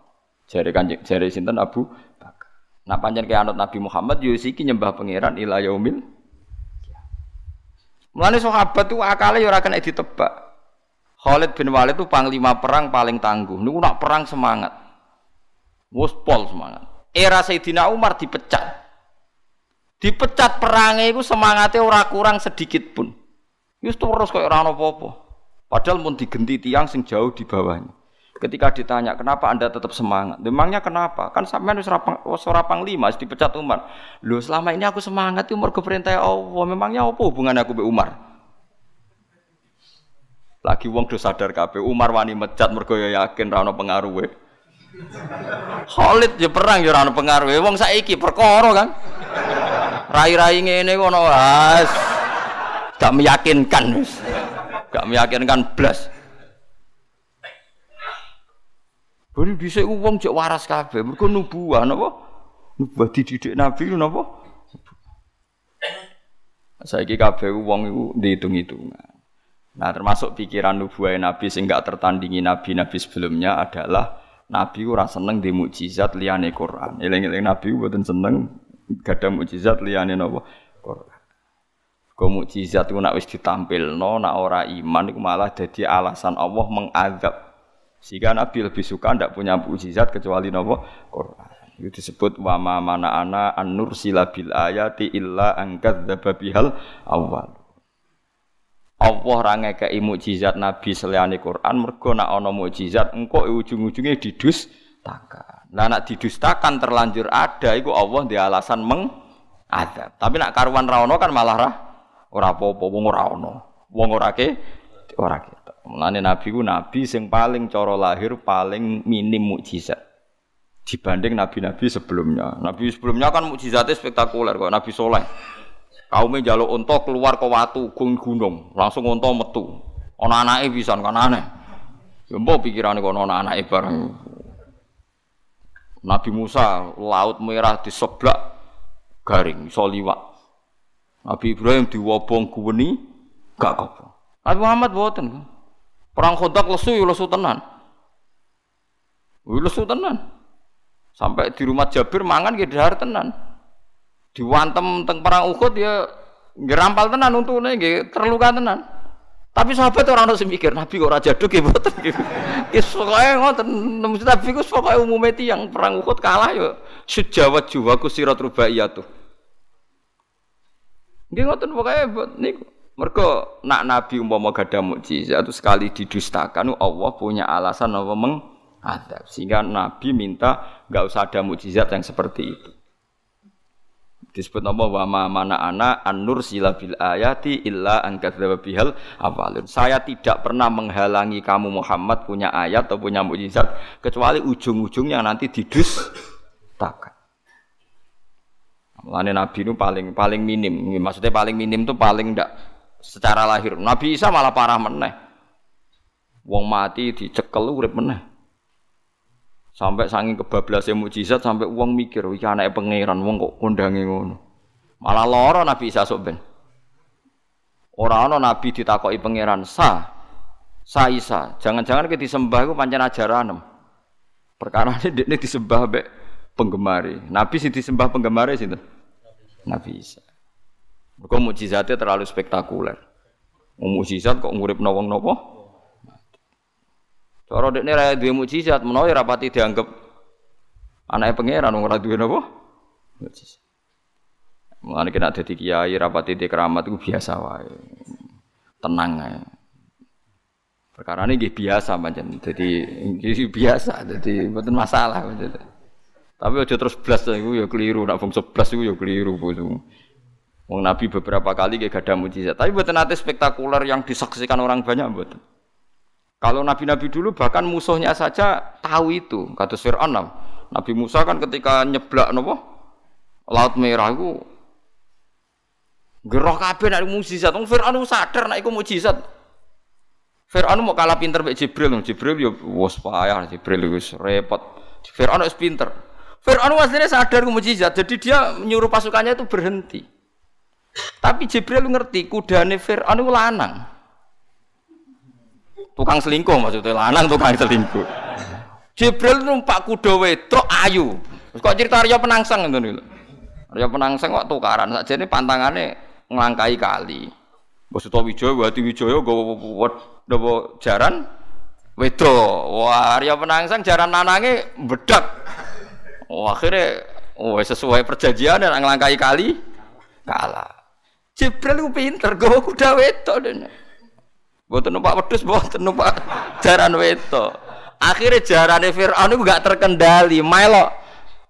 Kanjeng jari sinten Abu Bakar. Nah, panjang ke anut Nabi Muhammad yo siki nyembah pangeran ila yaumil Mulane sahabat tuh akale ya ora kena ditebak. Khalid bin Walid itu panglima perang paling tangguh. Niku nak perang semangat. Wes pol semangat. Era Sayyidina Umar dipecat. Dipecat perangnya itu semangatnya ora kurang sedikit pun. Yus terus kayak orang apa-apa. Padahal pun digenti tiang sing jauh di bawahnya. Ketika ditanya, kenapa anda tetap semangat? Memangnya kenapa? Kan sampean wis ora panglima, dipecat Umar. Loh, selama ini aku semangat Umar ke perintah Allah. Memangnya apa hubungan aku be Umar? Lagi wong do sadar kabeh Umar wani mecat mergo ya yakin ra ono pengaruhe. Khalid ya perang ya ora ono pengaruhe. Wong saiki perkara kan. Rai-rai ngene ngono. Gak meyakinkan. Gak meyakinkan blas. Bari bisa wong cek waras kabeh, mergo nubuah napa? Nubuah dididik Nabi napa? Saiki kabeh wong iku dihitung-hitungan. Nah, termasuk pikiran nubuah Nabi sing gak tertandingi nabi-nabi sebelumnya adalah Nabi ora seneng di mukjizat liyane Quran. Eling-eling Nabi mboten seneng gada mukjizat liyane napa? Quran. Kau mukjizat itu nak wis ditampilno, nak ora iman iku malah jadi alasan Allah mengadab sehingga Nabi lebih suka tidak punya mukjizat kecuali nopo Quran. Itu disebut wa ma mana ana an nursila bil ayati illa angkat bihal awal. Allah ra ngekeki mukjizat Nabi seliyane Quran mergo nak ana mukjizat engko ujung-ujunge didus taka. Lah nak didustakan terlanjur ada iku Allah di alasan meng ada. Tapi nak karuan ra kan malah ra ora apa-apa wong ora ana. Wong ora ke ora ke. Mulane nabi ku nabi sing paling cara lahir paling minim mukjizat dibanding nabi-nabi sebelumnya. Nabi sebelumnya kan mukjizatnya spektakuler kok Nabi Soleh. Kaumnya jaluk unta keluar ke watu gung gunung, langsung unta metu. Ana anake pisan kan aneh. Ya mbok pikirane kok ana anake bareng. Nabi Musa laut merah di sebelah garing iso liwat. Nabi Ibrahim diwobong kuweni gak apa. Nabi Muhammad boten. Perang Khandaq lesu ya lesu tenan. Wih lesu tenan. Sampai di rumah Jabir mangan gitu dahar tenan. Diwantem teng perang Uhud ya ngerampal tenan untune nggih terluka tenan. Tapi sahabat orang harus mikir, Nabi kok raja duk ya boten gitu. Ya pokoke ngoten, tapi ku pokoke umume yang perang Uhud kalah ya sejawat juwaku sirat rubaiyatu. Nggih ngoten pokoke niku. Mergo nak Nabi umpama gadah mukjizat itu sekali didustakan Allah punya alasan apa menghadap. Sehingga Nabi minta nggak usah ada mukjizat yang seperti itu. Disebut nama wa ma mana ana an-nur sila bil ayati illa an bihal awalun. Saya tidak pernah menghalangi kamu Muhammad punya ayat atau punya mukjizat kecuali ujung-ujungnya nanti didustakan. Mulane Nabi itu paling paling minim. Maksudnya paling minim itu paling ndak secara lahir. Nabi Isa malah parah meneh. Wong mati dicekel urip meneh. Sampai saking kebablasnya mukjizat sampai uang mikir, iki anake pangeran wong kok kondange ngono. Malah lara Nabi Isa sok ben. Ora ana nabi ditakoki pangeran, "Sa, Sa Isa, jangan-jangan kita disembah iku pancen ajaran." Perkara ini disembah mbek penggemari. Nabi sih disembah penggemari sih Nabi Isa. Mergo mukjizatnya terlalu spektakuler. Mukjizat kok ngurip nawang nopo? Cara dekne ra duwe mukjizat, menawa ya rapati dianggap anake pangeran ora duwe napa? Mukjizat. Mulane kena dadi kiai rapati di keramat itu biasa wae. Tenang ae. Perkara ini biasa pancen. Jadi biasa, jadi mboten masalah. Tapi aja terus blas iku ya keliru, nak bangsa blas iku ya keliru bosu. Wong Nabi beberapa kali gak ada mujizat, tapi buatan nanti spektakuler yang disaksikan orang banyak buatan. Kalau nabi-nabi dulu bahkan musuhnya saja tahu itu. Kata Fir'aun Nabi Musa kan ketika nyeblak nopo laut merah itu gerah kabeh nek mukjizat. Wong Fir'aun sadar nek iku mukjizat. Fir'aun mau kalah pinter mbek Jibril. Jibril yo wis payah Jibril wis repot. Fir'aun wis pinter. Fir'aun aslinya sadar mukjizat. Jadi dia menyuruh pasukannya itu berhenti. Tapi Jibril ngerti kudane Fir'aun itu lanang tukang selingkuh maksudnya lanang tukang selingkuh Jibril numpak kuda wedok ayu kok cerita Arya penangsang itu nih Arya penangsang kok tukaran saja ini pantangannya ngelangkai kali Maksudnya Wijaya, Wati Wijaya, gue jaran wedo. Wah, Arya penangsang jaran nanange bedak. Wah, akhirnya oh, sesuai perjanjian dan ngelangkai kali kalah. Jibril itu pinter, gue kuda wedok dan Mboten numpak wedhus, mboten numpak jaran weto. Akhirnya jarane Firaun itu gak terkendali, melo.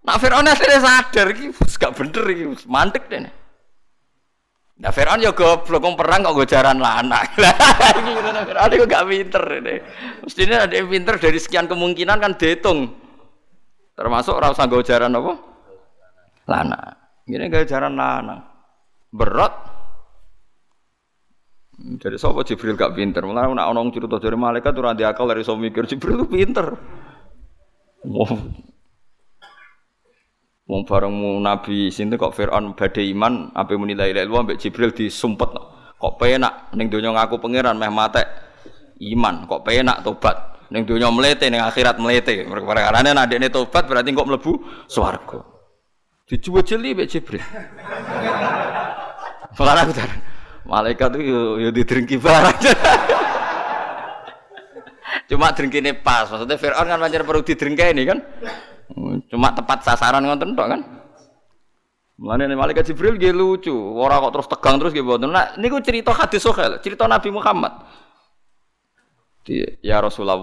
Nak Firaun akhirnya sadar iki gak bener iki, mantek deh. Nah Firaun ya goblok perang kok gue jaran lanang. Iki Firaun itu gak pinter ini. Mestinya ada yang pinter dari sekian kemungkinan kan dihitung. Termasuk ora usah jaran apa? Lana. Gini gak jaran lanang. Berat jadi sapa Jibril gak pinter. Mulane nek ana cerita dari malaikat ora akal dari iso mikir Jibril itu pinter. Wong bareng Nabi sinten kok Firaun badhe iman ape muni la ilaha illallah Jibril disumpet. Kok penak ning donya ngaku pangeran meh mate iman, kok penak tobat. Ning donya mlete ning akhirat mlete. Perkarane nek dekne tobat berarti kok mlebu swarga. Dijuwejeli mbek Jibril. Aku Malaikat itu yo, yo didrengki barang. Cuma drengkine pas. Maksudnya Fir'aun kan pancen perlu didrengkeni kan. Cuma tepat sasaran ngoten tok kan. Mulane malaikat Jibril nggih lucu, ora kok terus tegang terus nggih mboten. Nah niku cerita hadis sahih, cerita Nabi Muhammad. Di, ya Rasulullah,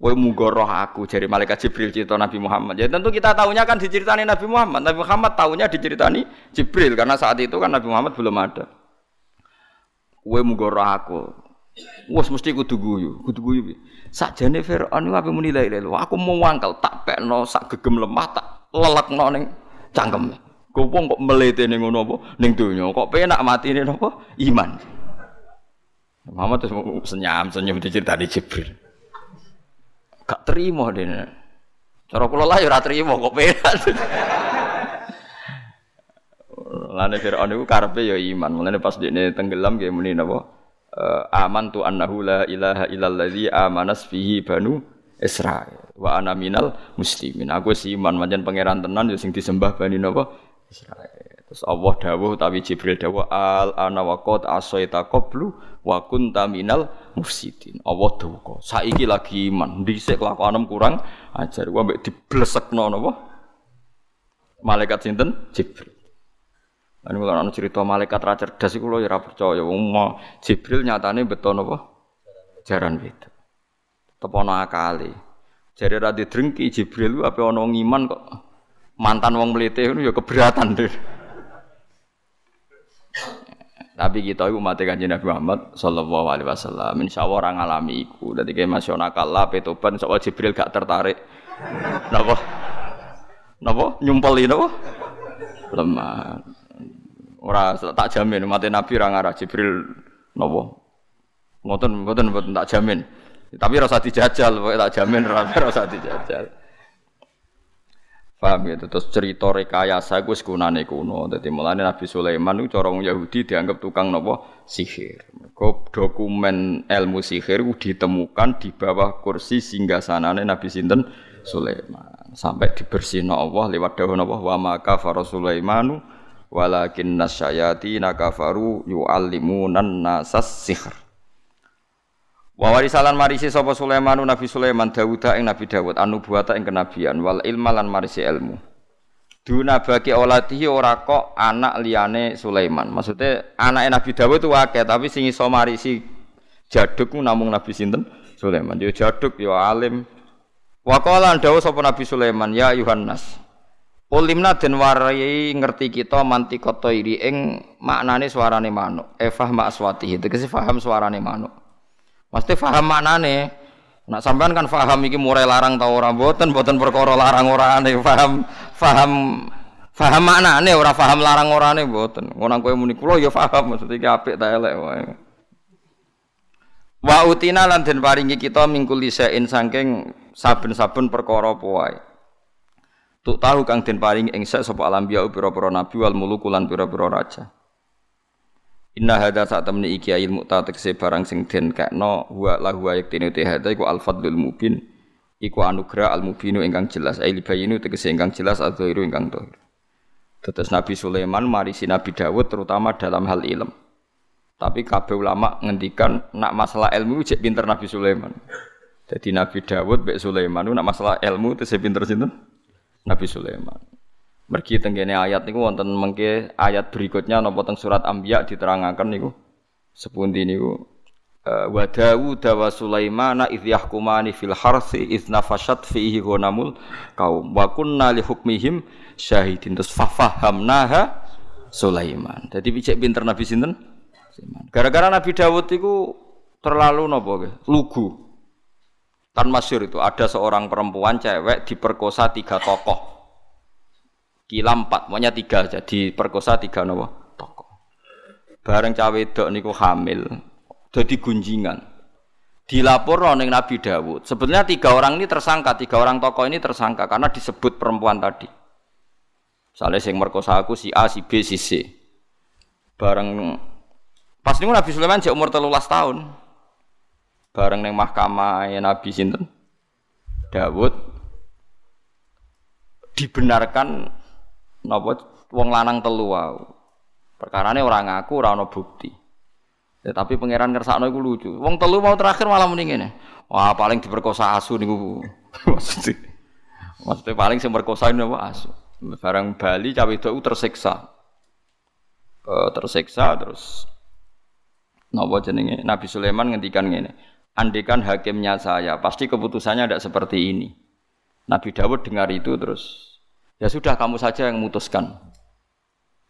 Kowe muga roh aku jadi malaikat Jibril cerita Nabi Muhammad. Ya tentu kita tahunya kan diceritani Nabi Muhammad. Nabi Muhammad tahunya diceritani Jibril karena saat itu kan Nabi Muhammad belum ada. Kowe muga aku. Wes mesti kudu guyu, kudu guyu. Sakjane Firaun iku ape muni ilaha Aku mau wangkel tak pekno sak gegem lemah tak lelekno ning cangkeme. Kok wong kok melete ning ngono apa ning donya kok penak matine napa iman. Muhammad terus senyum senyum diceritani Jibril. Gak terima dene. Cara kula lah ya ora terima kok penak. Lane Firaun iku karepe ya iman. Mulane pas dekne tenggelam nggih muni napa? uh, amantu annahu la ilaha illalladzi amanas bihi banu Israil wa ana minal muslimin. Aku si iman pancen pangeran tenan yo sing disembah bani napa Israil. Terus Allah dawuh utawi Jibril dawuh al ana wa qad asaita qablu wa kunta minal mufsidin. Allah duka. Saiki lagi iman, dhisik kelakuanem kurang ajar. Gua mbek diblesekno napa? Malaikat sinten? Jibril. Lan kula ana cerita malaikat ra cerdas iku lho ya percaya. Wong Jibril nyatane beto napa? Jaran beda. Tepono akali. Jare ra didrengki Jibril apa ana ngiman kok mantan wong mlete ngono ya keberatan deh. Tapi kita itu mati kanji Nabi Muhammad Sallallahu Alaihi Wasallam. Insya Allah orang alami iku. Jadi kayak masih lah, petoban. Insya Allah Jibril gak tertarik. Napa? Napa? Nyumpeli napa? Lemah. Ora tak jamin mati Nabi orang arah Jibril napa? Ngoten ngoten mboten tak jamin. Tapi rasa dijajal, tak jamin rasa dijajal. Paham ya, terus cerita rekayasa gue sekunane kuno. Jadi mulanya Nabi Sulaiman itu corong Yahudi dianggap tukang nopo sihir. Kok dokumen ilmu sihir ditemukan di bawah kursi singgah sanane Nabi Sinten Sulaiman. Sampai dibersihno Allah lewat dawuh napa wa maka Sulaimanu walakin nasyayati nakafaru yu'allimunan nasas sihir. Wa warisalan marisi sapa Sulaiman Nabi Sulaiman Dawud ing Nabi Dawud anu buata ing kenabian wal ilma lan marisi ilmu. Duna bagi olatihi ora kok anak liyane Sulaiman. Maksudnya anak Nabi Dawud itu akeh tapi sing iso marisi jaduk namung Nabi sinten Sulaiman. Dia jaduk dia alim. Wa qala dawuh sapa Nabi Sulaiman ya Yohanes. Ulimna den warai ngerti kita mantikot iri ing maknane suarane manuk. Efah ma aswatihi tegese paham suarane manuk. Mesti faham maknane. Nak sampean kan faham iki murai larang tau ora mboten mboten perkara larang ora ane faham faham faham maknane ora faham larang ora ane mboten. Ngono kowe muni kula ya faham maksud iki apik ta elek wae. Wa utina lan den paringi kita mingkul lisein saking saben-saben perkara wae. Tuk tahu kang den paringi ing sapa alam biya pira-pira nabi wal muluk lan pira-pira raja. Inna hadza saat temne iki ilmu ta tekse barang sing den kakno wa lahu ayat tene te hadza iku al fadlul mubin iku anugerah al mubinu ingkang jelas ai libayinu tegese ingkang jelas adzairu ingkang dohir. Tetes Nabi Sulaiman marisi Nabi Dawud terutama dalam hal ilm. Tapi kabeh ulama ngendikan nak masalah ilmu cek pinter Nabi Sulaiman. Jadi Nabi Dawud bek Sulaiman nak masalah ilmu itu pinter sinten? Nabi Sulaiman. Mergi tenggene ayat niku wonten mengke ayat berikutnya napa teng surat Anbiya diterangaken niku sepundi niku eh, wa Dawud wa Sulaiman idh yahkumani fil harsi idh nafashat fihi ghanamul kaum wa kunna li hukmihim syahidin terus fafahamnaha Sulaiman. Jadi picek pinter Nabi sinten? Gara-gara Nabi Dawud itu terlalu nopo lugu. Kan masyur itu ada seorang perempuan cewek diperkosa tiga tokoh kila empat, pokoknya tiga jadi perkosa tiga nopo toko. Bareng cawe dok niku hamil, jadi gunjingan. Dilapor ning Nabi Dawud. Sebetulnya tiga orang ini tersangka, tiga orang tokoh ini tersangka karena disebut perempuan tadi. Misalnya yang merkosa aku si A, si B, si C. Bareng pas niku Nabi Sulaiman cek umur telulas tahun. Bareng neng mahkamah Nabi sinten Dawud dibenarkan napa wong lanang telu wae. Perkarane ora ngaku, ora ana bukti. Ya, tapi pangeran kersakno iku lucu. Wong telu mau terakhir malah muni ngene. Wah, paling diperkosa asu niku. Maksudnya, maksudnya paling sing perkosa niku asu. Barang Bali cawe itu tersiksa. Uh, tersiksa terus napa jenenge Nabi Sulaiman ngendikan ngene. Andikan hakimnya saya, pasti keputusannya tidak seperti ini. Nabi Dawud dengar itu terus Ya sudah kamu saja yang memutuskan.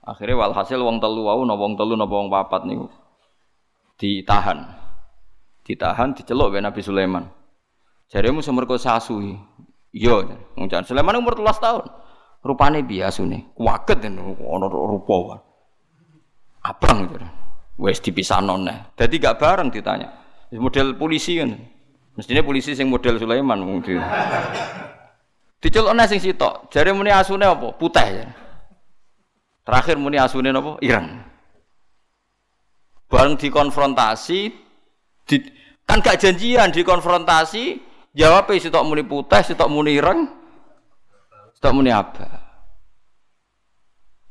Akhirnya walhasil wong telu wau napa wong telu napa wong papat niku ditahan. Ditahan diceluk ben Nabi Sulaiman. Jaremu semerkosa asu. Iya, ngucan Sulaiman umur 13 tahun. Rupane biasune. Kuwaget ono rupa. Abang gitu. Wes dipisahno neh. Dadi gak bareng ditanya. Model polisi kan. Mestinya polisi sing model Sulaiman mungkin. Dicelokne sing sitok. Jare muni asune apa? Putih. Ya. Terakhir muni asune napa? Ireng. Bareng dikonfrontasi di, kan gak janjian dikonfrontasi jawab sitok muni putih, sitok muni ireng, sitok muni apa?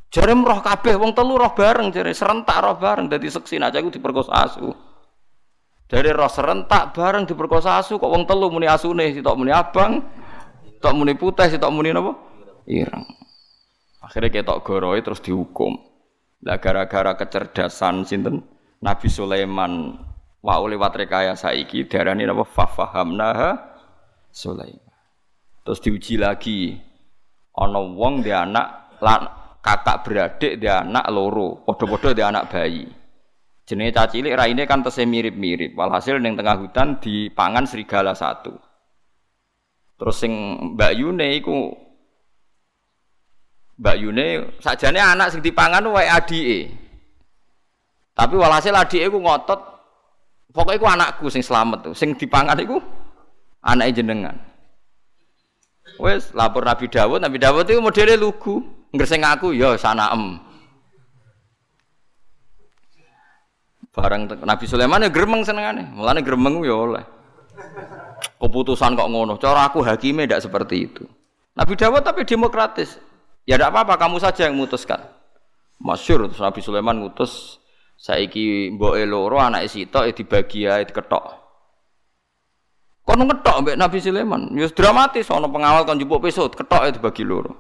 Jare roh kabeh wong telu roh bareng jare serentak roh bareng dadi seksi aja iku diperkosa asu. Dari roh serentak bareng diperkosa asu kok wong telu muni asune sitok muni abang, sitok muni putih, sitok muni napa? Ireng. Akhirnya ketok goroe terus dihukum. Lah gara-gara kecerdasan sinten Nabi Sulaiman wa lewat rekayasa iki darani napa fafahamnaha Sulaiman. Terus diuji lagi ana wong dia anak lan kakak beradik dia anak loro, podo-podo dia anak bayi. Jenenge cacilik raine kan tesih mirip-mirip. Walhasil ning tengah hutan dipangan serigala satu. Terus sing Mbak Yune iku Mbak Yune sajane anak sing dipangan wae adike. Tapi walhasil adike iku ngotot pokoknya iku anakku sing selamat tuh. Sing dipangan iku anake jenengan. Wes lapor Nabi Dawud, Nabi Dawud itu modelnya lugu. Ngersing aku ya sanaem. Barang Nabi Sulaiman ya gremeng senengane. Mulane gremeng ya oleh. Keputusan kok ngono. Cara aku hakime tidak seperti itu. Nabi Dawud tapi demokratis. Ya tidak apa-apa, kamu saja yang memutuskan. Masyur terus Nabi Sulaiman ngutus saiki mboke loro anake sitok ya dibagi ae diketok. Kono ngetok mbek Nabi Sulaiman. Ya dramatis ana pengawal kon njupuk pesut, ketok ya dibagi loro.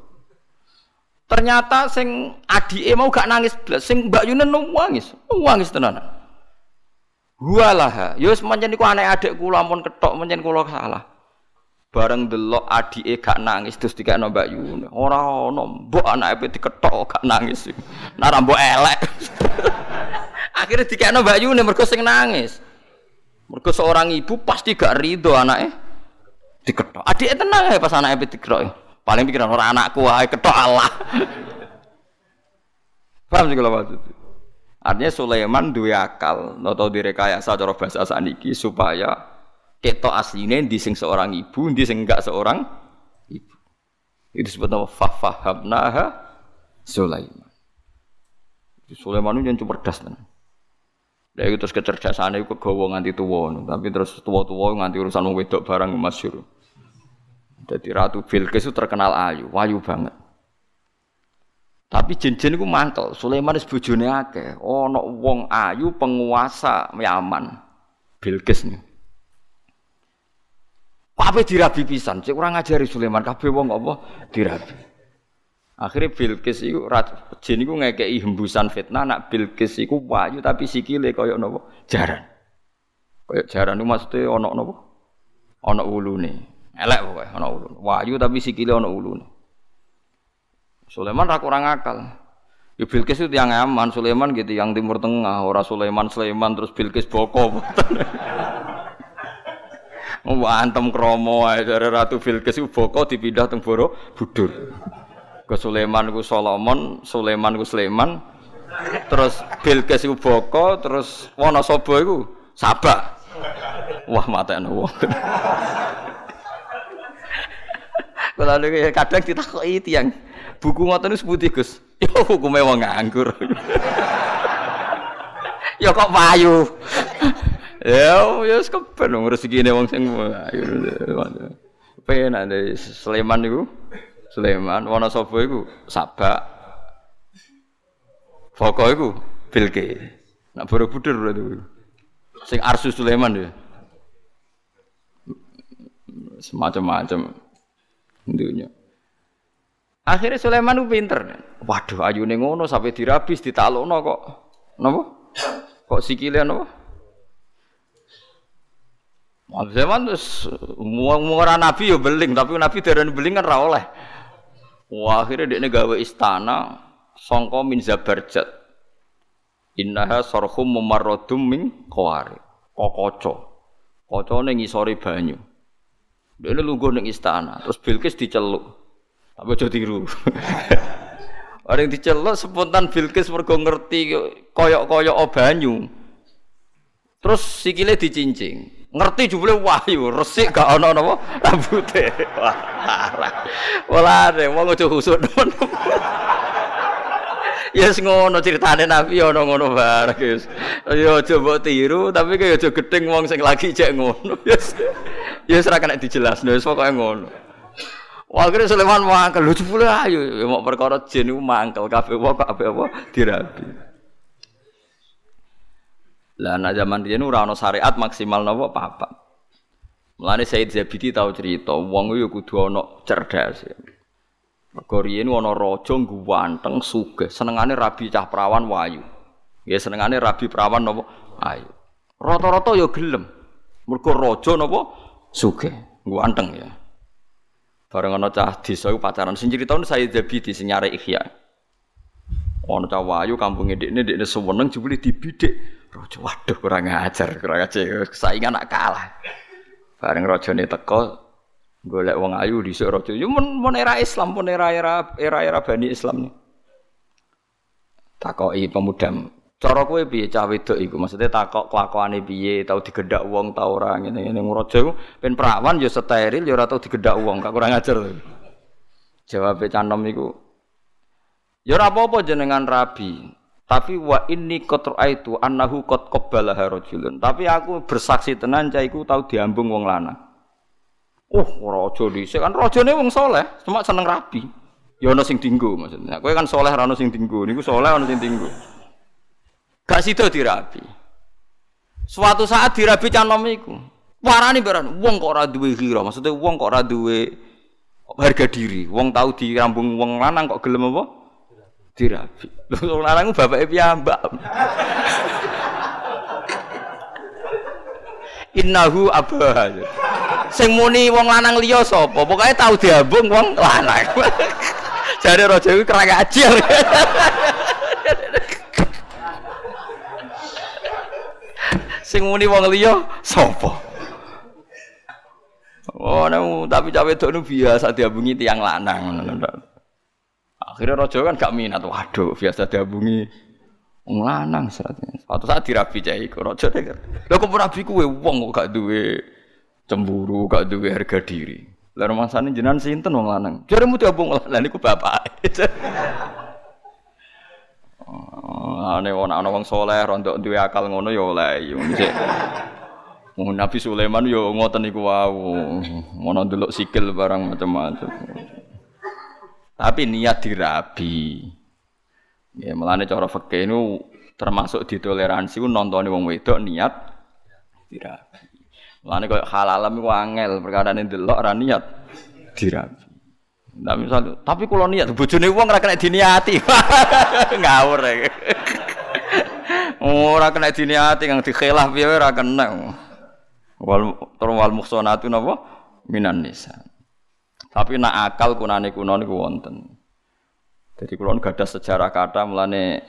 Ternyata sing adike mau gak nangis sing Mbak Yunen nangis, nangis tenan. Walah, ya wis pancen iku anek adik kula ampun ketok pancen kula salah. Bareng delok adike gak nangis terus dikekno Mbak Yunen. Ora ono mbok anake diketok gak nangis. Nara mbok elek. Akhirnya dikekno Mbak Yunen mergo sing nangis. Mergo seorang ibu pasti gak rido anake diketok. Adike tenang ya pas anake diketok. Paling pikiran orang anakku wae ketok Allah. Paham sih kalau maksud Artinya Sulaiman dua akal, atau direkayasa cara bahasa saniki supaya ketok aslinya di sing seorang ibu, di sing enggak seorang ibu. Itu disebut nama fafahabnaha Sulaiman. Sulaiman itu yang cerdas tenan. Dari terus kecerdasan itu kegawa nganti tua, tapi terus tua-tua nganti urusan wedok barang masyur. Jadi Ratu Bilqis itu terkenal ayu, wayu banget. Tapi jin-jin itu mantel. Sulaiman itu bojone akeh. Ono wong ayu penguasa Yaman. Bilqis nih. Apa dirabi pisan? Cek kurang ngajari Sulaiman kabeh wong apa dirabi. Akhirnya Bilqis itu jin itu ngekei hembusan fitnah nak Bilqis itu wayu tapi sikile kaya napa? Jaran. Kaya jaran itu maksudnya ono napa? Ono ulune. Elek pokoke ana ulun. Wahyu tapi sikile ana ulun. Sulaiman ra kurang akal. Ya Bilqis itu yang aman, Sulaiman gitu yang timur tengah, ora Sulaiman Sulaiman terus Bilqis boko. Wah, antem kromo ae dari Ratu Bilqis itu boko dipindah teng Borobudur. Ke Sulaiman ku Solomon, Sulaiman ku Sulaiman. Terus Bilqis itu boko, terus Wonosobo iku Sabak. Wah, mata wong. Kalau ada kadang ditakoki yang buku ngoten niku seputi Gus. Ya hukume wong nganggur. ya kok payu. ya ya keben wong rezekine wong sing ayo. Penak dari Sleman niku. Sleman, Wonosobo iku Sabak. Foko iku Bilke. Nak Borobudur berarti. Sing Arsu Sulaiman ya. Semacam-macam dunia. Akhirnya Sulaiman itu pinter. Waduh, ayu ngono sampai dirabis, ditalukno kok. Napa? Kok sikile napa? Sulaiman terus ora nabi ya beling, tapi nabi darani beling kan ra oleh. Wah, akhirnya dia gawe istana songko min zabarjat. Innaha sorhum mumarradum min. Kokoco. Kocone ngisori banyu. Dia ini lungguh neng istana, terus Bilqis diceluk. Apa jadi tiru? Orang yang diceluk spontan Bilqis mergo ngerti koyok-koyok banyu. Terus sikile dicincing. Ngerti jebule wahyu, resik gak ana napa rambute. Wah. Wala wong aja khusuk temen. Ya yes, ngono ceritane Nabi ya ono ngono bareng guys. Ya aja mbok tiru tapi kaya aja gedeng wong sing lagi cek ngono. Yes. Ya ora kena dijelasno wis pokoke ngono. Wah kira Sulaiman mangkel lucu pula ayo mau perkara jin iku mangkel kabeh wong kabeh apa dirabi. Lah nak zaman riyen ora ana syariat maksimal napa papat. Mulane Said Zabidi tau cerita, wong yo kudu ana cerdas. Mergo riyen ana raja ganteng sugih, senengane rabi cah prawan wayu. Ya senengane rabi prawan napa ayu. Rata-rata ya gelem. Mergo raja napa sugih, ganteng ya. Bareng ana cah desa pacaran sing crita Said Zabidi sing nyare Ihya. Ana cah wayu kampunge dekne dekne seneng jebule dibidik. Raja waduh kurang ajar, kurang ajar. Saingan nak kalah. Bareng rajane teko golek wong ayu dhisik raja. Yo mun mun era Islam, pun era-era era-era Bani Islam. Takoki pemuda, cara kowe piye cah wedok iku? Maksudnya takok kelakuane piye, tau digedak wong ta ora ngene-ngene raja iku ben perawan yo steril yo ora tau digedak wong, gak kurang ajar. Jawab canom iku Ya ora apa-apa jenengan rabi, tapi wa ini kotor itu anahu kot kobala harojulun. Tapi aku bersaksi tenan cah iku tahu diambung wong lanang. Oh, rojo di kan rojone wong soleh, cuma seneng rabi. Ya ono sing dinggo maksudnya. Kowe kan soleh ra ono sing dinggo, niku soleh ono sing dinggo. Gak sida dirabi. Suatu saat dirabi canom iku. Warani beran, wong kok ora duwe maksudnya wong kok ora duwe harga diri. Wong tahu dirambung wong lanang kok gelem apa? dirabi. Wong lanang bapake piyambak. Innahu abah. Sing muni wong lanang liya sapa? Pokoke tau diambung wong lanang. Jare raja iku kerang. Sing muni wong liya sapa? Oh, tapi cawe itu biasa diambungi tiang lanang. Akhirnya rojo kan gak minat. Waduh, biasa diabungi wong lanang seratnya. Suatu saat dirabi cah iku rojo deh. Lha kok rabi kuwe wong kok gak duwe cemburu, gak duwe harga diri. Lah rumasane jenengan sinten wong lanang? Jaremu diabung lanang niku bapak. Ane wong ana wong saleh rontok duwe akal ngono ya oleh. Wong Nabi Sulaiman yo ngoten niku wau. Ngono ndelok sikil barang macam-macam. Tapi niat dirabi. Ya, melane cara fikih ini termasuk ditoleransi nontoni wong wedok niat dirabi. Melane koyo halalam iku angel, perkara ndelok ora niat dirabi. Nah, misal, tapi kalau niat bojone wong ora kena diniati. Ngawur. Ora kena diniati kang dikhilaf piye ora kena. Wal wal muhsanatu napa minan nisa. Tapi nak akal kunane kuno niku wonten. Jadi kulon gada sejarah kata melane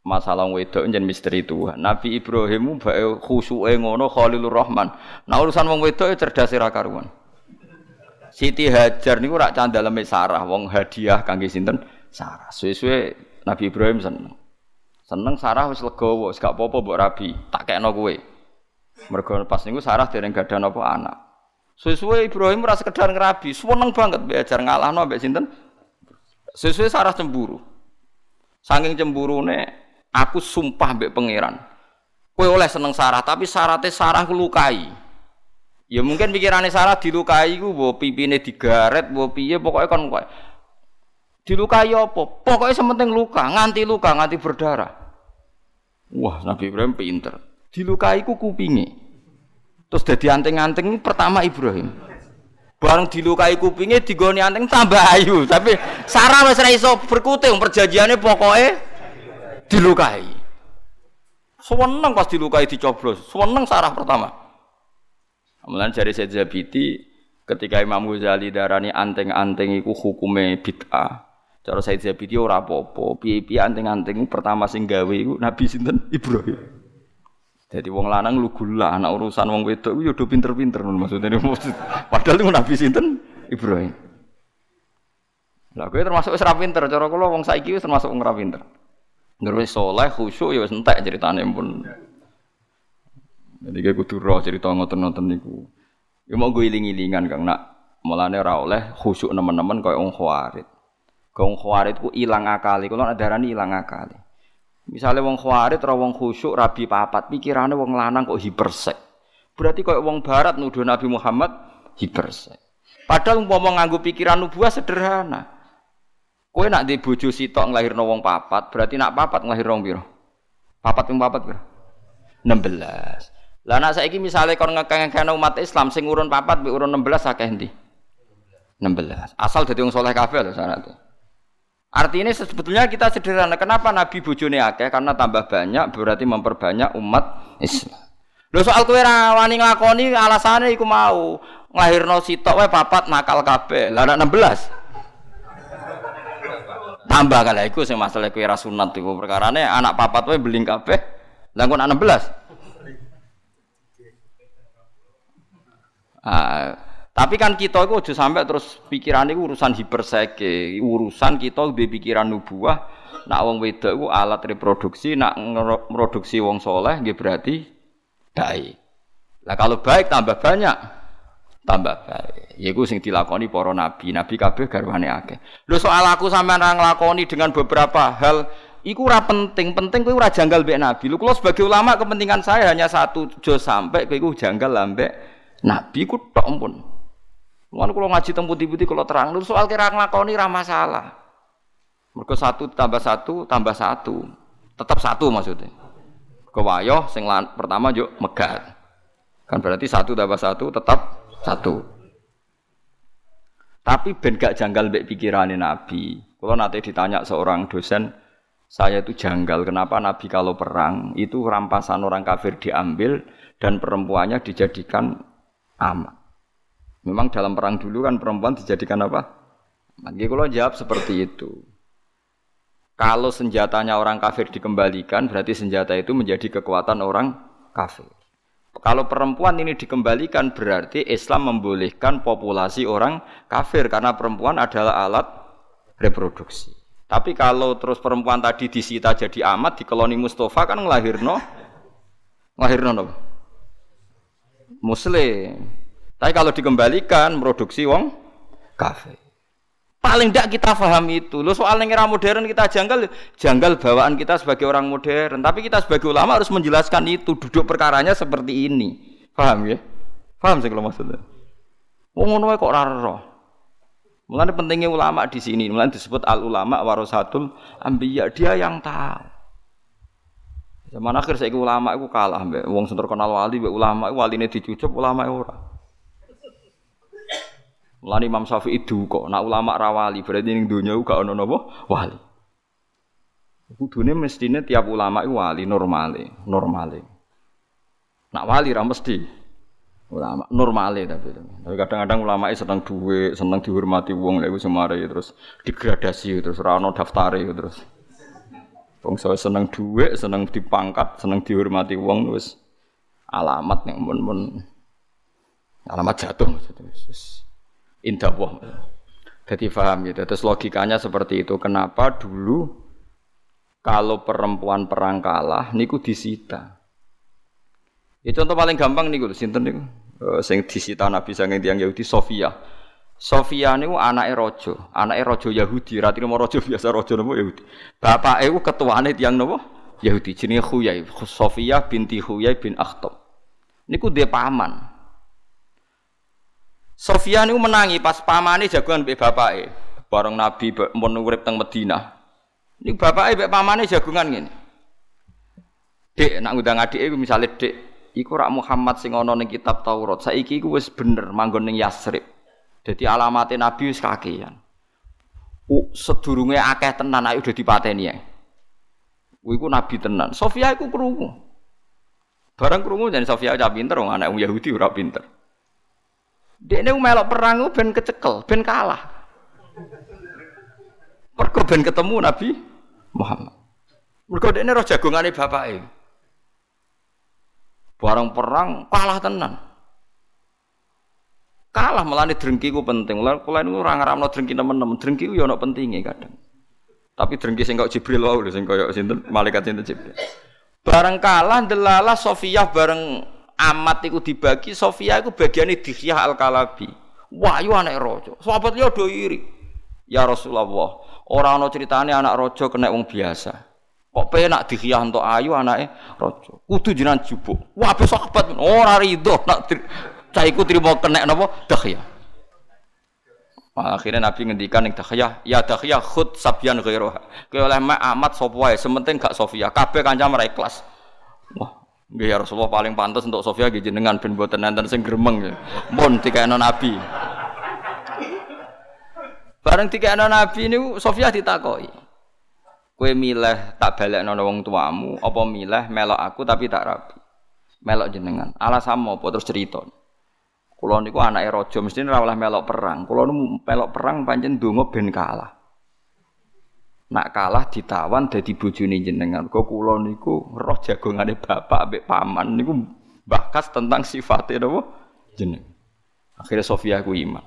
masalah wedok jen misteri Tuhan. Nabi Ibrahim bae khusuke ngono Khalilur Rahman. Nah urusan wong wedok cerdas ra karuan. Siti Hajar niku rak candaleme Sarah wong hadiah kangge sinten? Sarah. Suwe-suwe Nabi Ibrahim seneng. Seneng Sarah wis legowo, wis gak apa-apa mbok rabi, tak kekno kowe. Mergo pas niku Sarah dereng gadah napa anak. Sesuai Ibrahim rasa sekedar ngerabi, seneng banget belajar ngalah no mbek sinten. Sesuai Sarah cemburu. Saking cemburune, aku sumpah mbek pangeran. Kowe oleh seneng Sarah, tapi syaratnya Sarah lukai. Ya mungkin pikirannya Sarah dilukai ku mbok pipine digaret, mbok piye pokoknya kan kowe. Dilukai apa? Pokoknya sementing luka, nganti luka, nganti berdarah. Wah, Nabi Ibrahim pinter. Dilukai ku kupinge. Terus jadi anting-anting pertama Ibrahim. Bareng dilukai kupingnya digoni anting tambah ayu, tapi Sarah wis ra iso berkuting perjanjiannya pokoknya dilukai. Seneng pas dilukai dicoblos, seneng Sarah pertama. Kemudian dari Said Zabidi ketika Imam Ghazali darani anting-anting iku hukume bid'ah. Cara Said Zabidi ora apa-apa, piye-piye anting-anting pertama sing gawe iku Nabi sinten Ibrahim. Jadi wong lanang lu gula, anak urusan wong wedok itu udah pinter-pinter maksudnya. Padahal itu Nabi sinten Ibrahim. Lah gue termasuk wis pinter, cara kula wong saiki wis termasuk wong ra pinter. Ngerwis soleh, khusyuk ya wis entek ceritane pun. Jadi gue kudu roh cerita ngoten-ngoten niku. Ya mau gue iling-ilingan Kang nak mulane ora oleh khusyuk nemen-nemen kaya wong khawarit. Gong khawarit ku ilang akali, ada darani ilang akali. Misalnya wong khawarit atau wong khusyuk rabi papat, pikirannya wong lanang kok hipersek. Berarti kok wong barat nuduh Nabi Muhammad hipersek. Padahal umpama nganggo pikiran nubuah sederhana. Kowe nak di bojo sitok nglahirno wong papat, berarti nak papat nglahirno wong piro? Papat ping papat piro? 16. Lah nak saiki misale kon ngekeng umat Islam sing urun papat mbek urun 16 akeh endi? 16. Asal dadi wong saleh kabeh lho syaratnya. Artinya sebetulnya kita sederhana. Kenapa Nabi bojone akeh? Karena tambah banyak berarti memperbanyak umat Islam. Lho soal kowe ra wani nglakoni alasane iku mau nglahirno sitok wae papat nakal kabeh. Lah 16. Tambah kala iku sing masalah kowe ra sunat iku perkarane anak papat wae beling kabeh. Lah kok 16. Ah, tapi kan kita itu aja sampai terus pikiran itu urusan hiperseke, urusan kita di pikiran nubuah. Nak wong wedok itu alat reproduksi, nak produksi wong soleh, gitu berarti baik. Lah kalau baik tambah banyak, tambah baik. Ya gue sing dilakoni para nabi, nabi kabeh garwane akeh. Lho soal aku sampean ra nglakoni dengan beberapa hal iku ora penting, penting kowe ora janggal mbek nabi. Lho kula sebagai ulama kepentingan saya hanya satu, jo sampai kowe iku janggal ambek nabi ku tok pun. Mulane kalau ngaji teng putih-putih kalau terang lu soal kira nglakoni ra masalah. Mergo satu tambah satu tambah satu. Tetap satu maksudnya. Kewayoh sing pertama yuk megat. Kan berarti satu tambah satu tetap satu. Tapi ben gak janggal mbek pikirane Nabi. Kalau nanti ditanya seorang dosen, saya itu janggal kenapa Nabi kalau perang itu rampasan orang kafir diambil dan perempuannya dijadikan amat. Memang dalam perang dulu kan perempuan dijadikan apa? Lagi kalau jawab seperti itu. Kalau senjatanya orang kafir dikembalikan, berarti senjata itu menjadi kekuatan orang kafir. Kalau perempuan ini dikembalikan, berarti Islam membolehkan populasi orang kafir karena perempuan adalah alat reproduksi. Tapi kalau terus perempuan tadi disita jadi amat di koloni Mustafa kan ngelahirno, ngelahirno no? Muslim. Tapi kalau dikembalikan produksi wong kafe. Paling tidak kita paham itu. Lo soal era modern kita janggal, janggal bawaan kita sebagai orang modern. Tapi kita sebagai ulama harus menjelaskan itu. Duduk perkaranya seperti ini. Paham ya? Paham sih kalau maksudnya. Wong ngono kok raro. Mulane pentingnya ulama di sini. Mulane disebut al ulama warasatul ambiya. Dia yang tahu. Zaman akhir saya ulama itu kalah mbak. Wong sing terkenal wali mbak ulama wali ini dicucup ulama ora. Mulane Imam Syafi'i kok nak ulama rawali berarti ning donya gak ono napa wali. Kudune mestine tiap ulama itu wali normale, normale. Nak wali ra mesti ulama normale tapi tapi kadang-kadang ulama seneng duwe, seneng dihormati wong lek semare terus digradasi terus ora ono terus. Wong seneng duwe, seneng dipangkat, seneng dihormati wong wis alamat yang mun-mun alamat jatuh maksudnya indah wah. Jadi paham gitu. Terus logikanya seperti itu. Kenapa dulu kalau perempuan perang kalah niku disita. Itu contoh paling gampang niku sinten niku. Uh, sing disita Nabi sange tiyang Yahudi Sofia. Sofia niku anake raja, anake raja Yahudi, ra trimo raja biasa raja napa Yahudi. Bapake ku ketuane tiyang napa? Yahudi jenenge Khuyai, Sofia binti Khuyai bin Akhtab. Niku dia paman. Sofia niku menangi pas pamane jagoan mbek bapake. Bareng Nabi mun urip teng Madinah. Niku bapake mbek pamane jagungan ngene. Dek nak ngundang adike misale Dek, iku rak Muhammad sing ana ning kitab Taurat. Saiki iku wis bener manggon ning Yasrib. Dadi alamate Nabi wis. U sedurunge akeh tenan ayo udah dipateni ya. Iku nabi tenan. Sofia iku krungu. Barang krungu jadi Sofia udah pinter wong anak Yahudi ora pinter. Ini melok perang ben kecekel, ben kalah. Mergo ben ketemu Nabi Muhammad. Mergo ini roh jagongane bapake. Barang perang kalah tenan. Kalah melani drengki ku penting. Mulane kula niku ora ngaramno drengki temen-temen. Drengki ku ya ana pentinge kadang. Tapi drengki sing kok Jibril wae sing kaya sinten malaikat sinten Jibril. Bareng kalah delala Sofiyah bareng amat iku dibagi Sofia iku bagiane Dihyah Al-Kalabi. Wahyu anak raja. Sahabat liya do iri. Ya Rasulullah, Ora ana critane anak raja kena wong biasa. Kok penak dikhiyah untuk ayu anake raja. Kudu jenengan jubuk. Wah, sahabat ora rido nak cah iku trimo kena napa dakhiyah. Akhirnya Nabi ngendikan yang dakhiyah, ya dakhiyah khud sabyan ghairoha. Kowe oleh mak amat sapa wae, sementing gak Sofia. Kabeh kancam ra ikhlas. Wah, nggih ya Rasulullah paling pantas untuk Sofia nggih jenengan ben mboten enten sing gremeng. Mun dikene Nabi. Bareng dikene Nabi niku Sofia ditakoki. Kowe milih tak balekno wong tuamu apa milih melok aku tapi tak rabi. Melok jenengan. Alasanmu apa terus cerita. Kulo niku anake raja mesti ora oleh melok perang. Kulo melok perang pancen donga ben kalah. Nak kalah ditawan dadi bojone jenengan. Kok kula niku roh jagongane bapak ambek paman niku bakas tentang sifatnya napa jeneng. Akhirnya Sofia ku iman.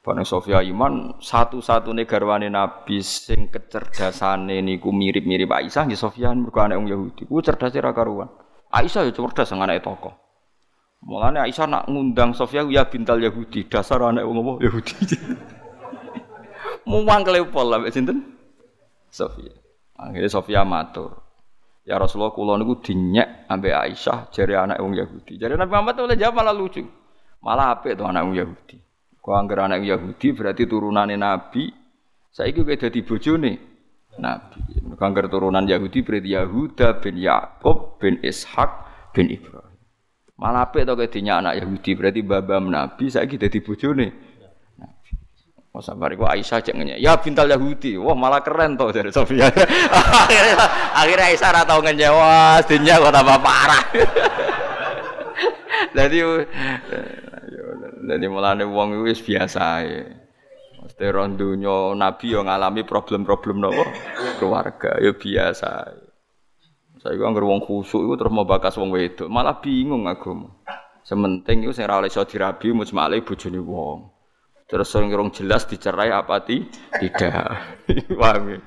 Bareng Sofia iman satu-satunya garwane Nabi sing kecerdasane niku mirip-mirip Aisyah nggih Sofia mergo anak wong Yahudi. Ku cerdas ra karuan. Aisyah ya cerdas sang anake tokoh. Mulane Aisyah nak ngundang Sofia ya bintal Yahudi, dasar anak wong apa Yahudi. Muang kelepol lah sinten? Sofia. Akhirnya Sofia matur. Ya Rasulullah kula niku dinyek ambek Aisyah jare anak wong Yahudi. Jare Nabi Muhammad oleh jawab malah lucu. Malah apik to anak wong Yahudi. Kok anggar anak Yahudi berarti turunane Nabi. Saiki kowe dadi bojone Nabi. Anggar turunan Yahudi berarti Yahuda bin Yakub bin Ishak bin Ibrahim. Malah apik to kedinya anak Yahudi berarti babam Nabi saiki dadi bojone. Nabi. Oh sabar iku Aisyah cek ngenyek. Ya bintal Yahudi. Wah malah keren to dari Sofia. akhirnya, akhirnya Aisyah ora tau ngejewa, dinya kok tambah parah. Jadi jadi mulane wong wis biasa ae. Mesti ron Nabi yo ngalami problem-problem nopo keluarga yo biasa. Saya kira nggak wong khusuk itu terus mau bakas wong wedok, malah bingung aku. Sementing itu saya rale iso dirabi bojone wong. Terus sing rong jelas dicerai apa ti? Tidak. Paham ya?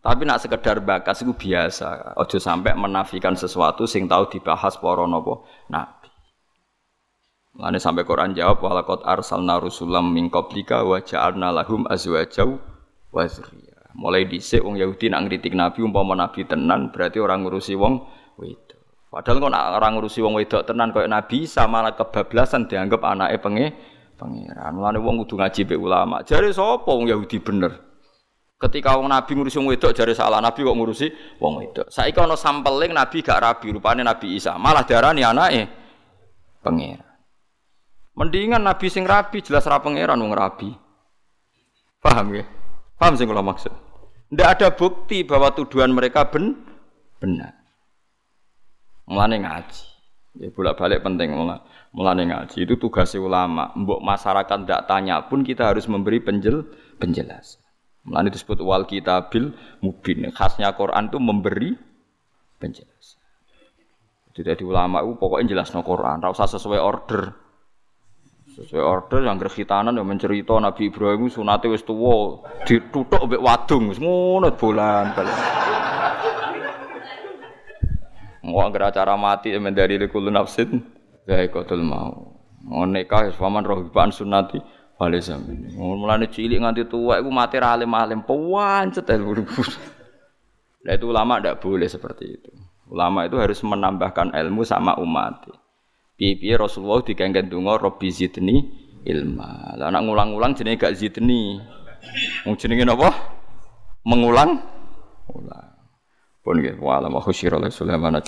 Tapi nak sekedar bakas itu biasa. Ojo sampai menafikan sesuatu sing tahu dibahas para napa nabi. Mulane sampai Quran jawab walaqad arsalna rusulam min qablika wa ja'alna lahum azwajaw wa Mulai dhisik wong Yahudi nak ngritik Nabi umpama Nabi tenan berarti orang ngurusi wong wedok. Padahal kok orang ngurusi wong wedok tenan koyo Nabi sama malah kebablasan dianggap anake penge pangeran. Mulane wong kudu ngaji be ulama. Jare sapa wong Yahudi bener? Ketika wong Nabi ngurusi wong wedok jare salah Nabi kok ngurusi wong wedok. Saiki ana sampeling Nabi gak rabi rupane Nabi Isa. Malah darani anake pangeran. Mendingan Nabi sing rabi jelas ra pangeran wong rabi. Paham ya? Paham sih kalau maksud? Tidak ada bukti bahwa tuduhan mereka ben benar. Mulane ngaji. Ya bolak balik penting mulai mulane ngaji itu tugas ulama. Mbok masyarakat tidak tanya pun kita harus memberi penjel penjelasan. Mulane disebut wal kitabil mubin. Khasnya Quran itu memberi penjelasan. Jadi ulama itu pokoknya jelas no Quran, rasa sesuai order. Sesuai order yang gerhitanan yang mencerita Nabi Ibrahim sunate wis tuwa, dituthuk mbek wadung, wis ngono balik. Mau agar acara mati dari likul nafsin, dari kotul mau. Mau nikah, paman rohiban sunati, balik sambil. Mau mulane cilik nganti tua, iku mati alim alim, pawancet Nah itu ulama tidak boleh seperti itu. Ulama itu harus menambahkan ilmu sama umat. Piye-piye Rasulullah dikengken donga Rabbi zidni ilma. Lah anak ngulang-ulang jenenge gak zidni. Wong jenenge napa? Mengulang ulang. Pun nggih wa ala wa khusyira Sulaiman